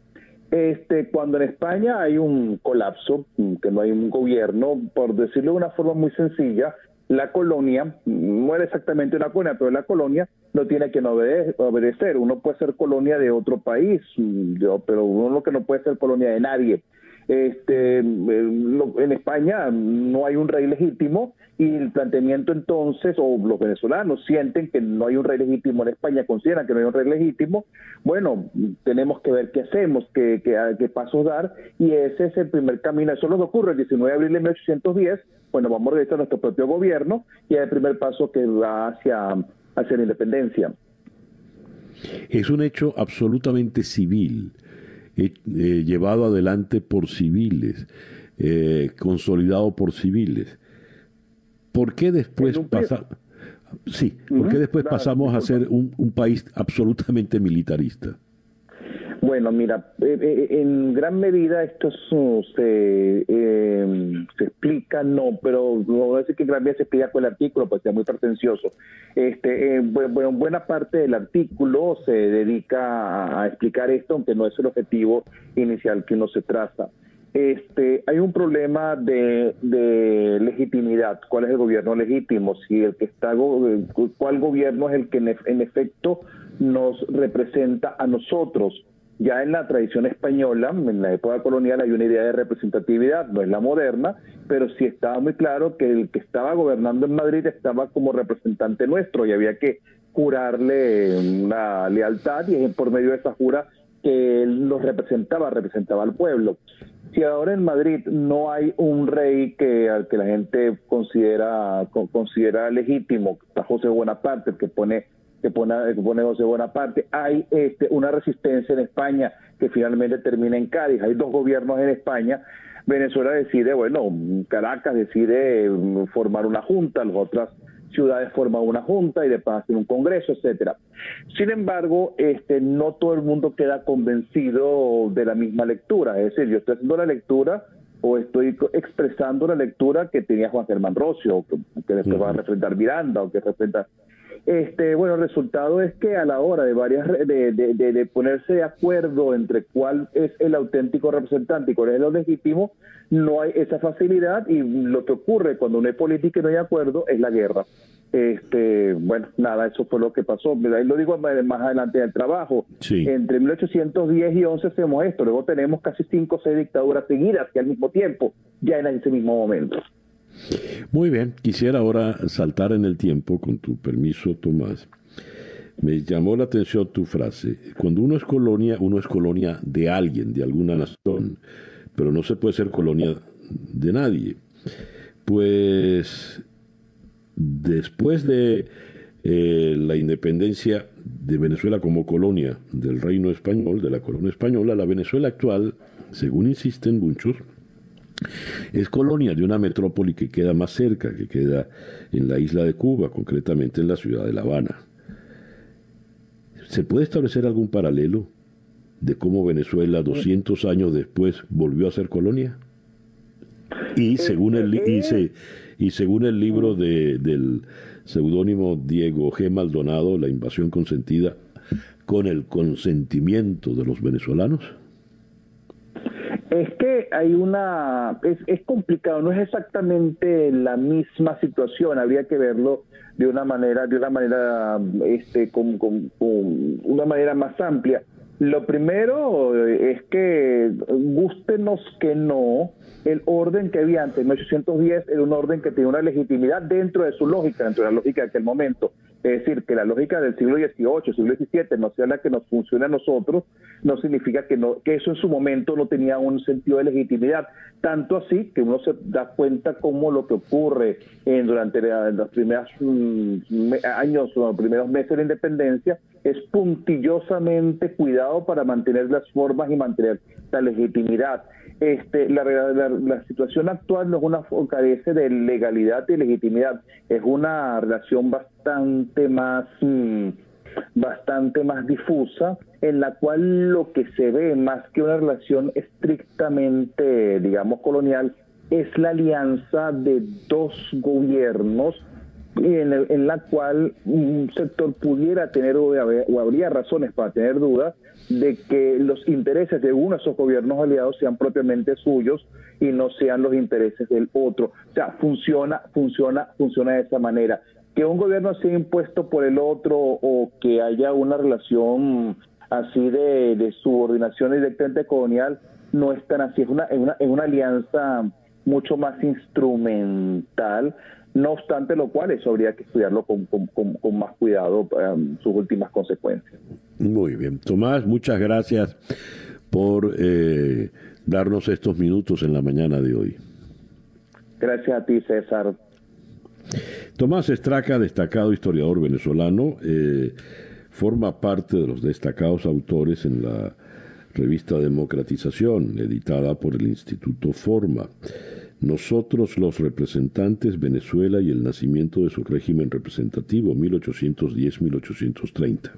Este, cuando en España hay un colapso, que no hay un gobierno, por decirlo de una forma muy sencilla, la colonia, no era exactamente una colonia, pero la colonia no tiene que obedecer. Uno puede ser colonia de otro país, pero uno lo que no puede ser colonia de nadie. Este, en España no hay un rey legítimo y el planteamiento entonces, o los venezolanos sienten que no hay un rey legítimo en España, consideran que no hay un rey legítimo, bueno, tenemos que ver qué hacemos, qué, qué, pasos dar, y ese es el primer camino. Eso nos ocurre el 19 de abril de 1810, bueno, vamos a a nuestro propio gobierno, y es el primer paso que va hacia, hacia la independencia. Es un hecho absolutamente civil eh, llevado adelante por civiles, eh, consolidado por civiles. ¿Por qué después pasa, sí, ¿por después pasamos a ser un, un país absolutamente militarista? Bueno, mira, eh, eh, en gran medida esto se, eh, se explica, no, pero no voy a decir que en gran medida se explica con el artículo, pues es muy pretencioso. Este, bueno, buena parte del artículo se dedica a, explicar esto, aunque no es el objetivo inicial que uno se traza. Este, hay un problema de, de, legitimidad. ¿Cuál es el gobierno legítimo? Si el que está, ¿cuál gobierno es el que en efecto nos representa a nosotros? Ya en la tradición española, en la época colonial, hay una idea de representatividad, no es la moderna, pero sí estaba muy claro que el que estaba gobernando en Madrid estaba como representante nuestro y había que jurarle una lealtad y es por medio de esa jura que él nos representaba, representaba al pueblo. Si ahora en Madrid no hay un rey que al que la gente considera considera legítimo, está José Bonaparte, el que pone que pone, que pone José Bonaparte. Hay este, una resistencia en España que finalmente termina en Cádiz. Hay dos gobiernos en España. Venezuela decide, bueno, Caracas decide mm, formar una junta, las otras ciudades forman una junta y después hacen un congreso, etcétera. Sin embargo, este, no todo el mundo queda convencido de la misma lectura. Es decir, yo estoy haciendo la lectura o estoy expresando la lectura que tenía Juan Germán Rocio, que, que después va a representar Miranda, o que representa este, bueno, el resultado es que a la hora de varias de, de, ponerse de acuerdo entre cuál es el auténtico representante y cuál es lo legítimo, no hay esa facilidad y lo que ocurre cuando no hay política y no hay acuerdo es la guerra. Este, bueno, nada, eso fue lo que pasó. Ahí lo digo más adelante del trabajo. Entre 1810 y 11 hacemos esto, luego tenemos casi cinco o seis dictaduras seguidas que al mismo tiempo, ya en ese mismo momento. Muy bien, quisiera ahora saltar en el tiempo, con tu permiso, Tomás. Me llamó la atención tu frase. Cuando uno es colonia, uno es colonia de alguien, de alguna nación, pero no se puede ser colonia de nadie. Pues después de eh, la independencia de Venezuela como colonia del reino español, de la colonia española, la Venezuela actual, según insisten muchos, es colonia de una metrópoli que queda más cerca, que queda en la isla de Cuba, concretamente en la ciudad de La Habana. ¿Se puede establecer algún paralelo de cómo Venezuela 200 años después volvió a ser colonia? Y eh, según el, y, eh, y según el libro de, del seudónimo Diego G. Maldonado, La invasión consentida, con el consentimiento de los venezolanos. Es que hay una, es, es complicado, no es exactamente la misma situación, habría que verlo de una manera, de una manera, este, con, con, una manera más amplia. Lo primero es que gustenos que no, el orden que había antes, en 1810, era un orden que tenía una legitimidad dentro de su lógica, dentro de la lógica de aquel momento. Es decir, que la lógica del siglo XVIII, siglo XVII, no sea la que nos funcione a nosotros, no significa que, no, que eso en su momento no tenía un sentido de legitimidad. Tanto así que uno se da cuenta cómo lo que ocurre en, durante los primeros mm, años los primeros meses de la independencia es puntillosamente cuidado para mantener las formas y mantener la legitimidad. Este, la, la, situación actual no es una carece de legalidad y legitimidad, es una relación bastante más mm, bastante más difusa en la cual lo que se ve más que una relación estrictamente digamos colonial es la alianza de dos gobiernos en, en la cual un sector pudiera tener o, o habría razones para tener dudas de que los intereses de uno de esos gobiernos aliados sean propiamente suyos y no sean los intereses del otro. O sea, funciona, funciona, funciona de esa manera. Que un gobierno sea impuesto por el otro o que haya una relación así de, subordinación directamente colonial no es tan así, es una, es una, es una alianza mucho más instrumental no obstante lo cual, eso habría que estudiarlo con, más cuidado um, sus últimas consecuencias. Muy bien. Tomás, muchas gracias por eh, darnos estos minutos en la mañana de hoy. Gracias a ti, César. Tomás Estraca, destacado historiador venezolano, eh, forma parte de los destacados autores en la revista Democratización, editada por el Instituto Forma. Nosotros los representantes, Venezuela y el nacimiento de su régimen representativo, 1810-1830.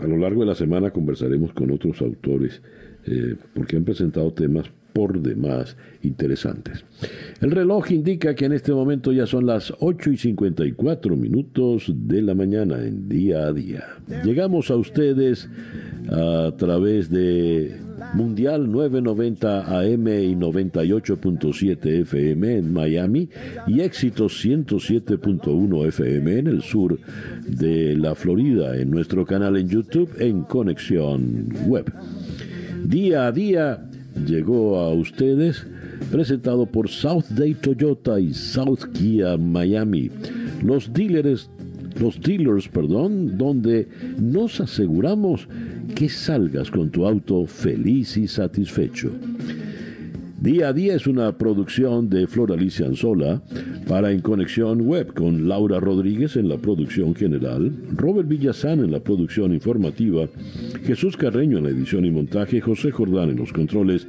a lo largo de la semana conversaremos con otros autores eh, porque han presentado temas por demás interesantes. El reloj indica que en este momento ya son las 8 y 54 minutos de la mañana en día a día. Llegamos a ustedes a través de Mundial 990 AM y 98.7 FM en Miami y éxito 107.1 FM en el sur de la Florida en nuestro canal en YouTube en Conexión Web. Día a día llegó a ustedes presentado por South Day Toyota y South Kia Miami, los dealers, los dealers, perdón, donde nos aseguramos que salgas con tu auto feliz y satisfecho. Día a día es una producción de Flor Alicia Anzola para En Conexión Web con Laura Rodríguez en la producción general, Robert Villazán en la producción informativa, Jesús Carreño en la edición y montaje, José Jordán en los controles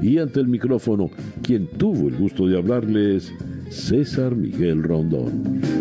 y ante el micrófono, quien tuvo el gusto de hablarles, César Miguel Rondón.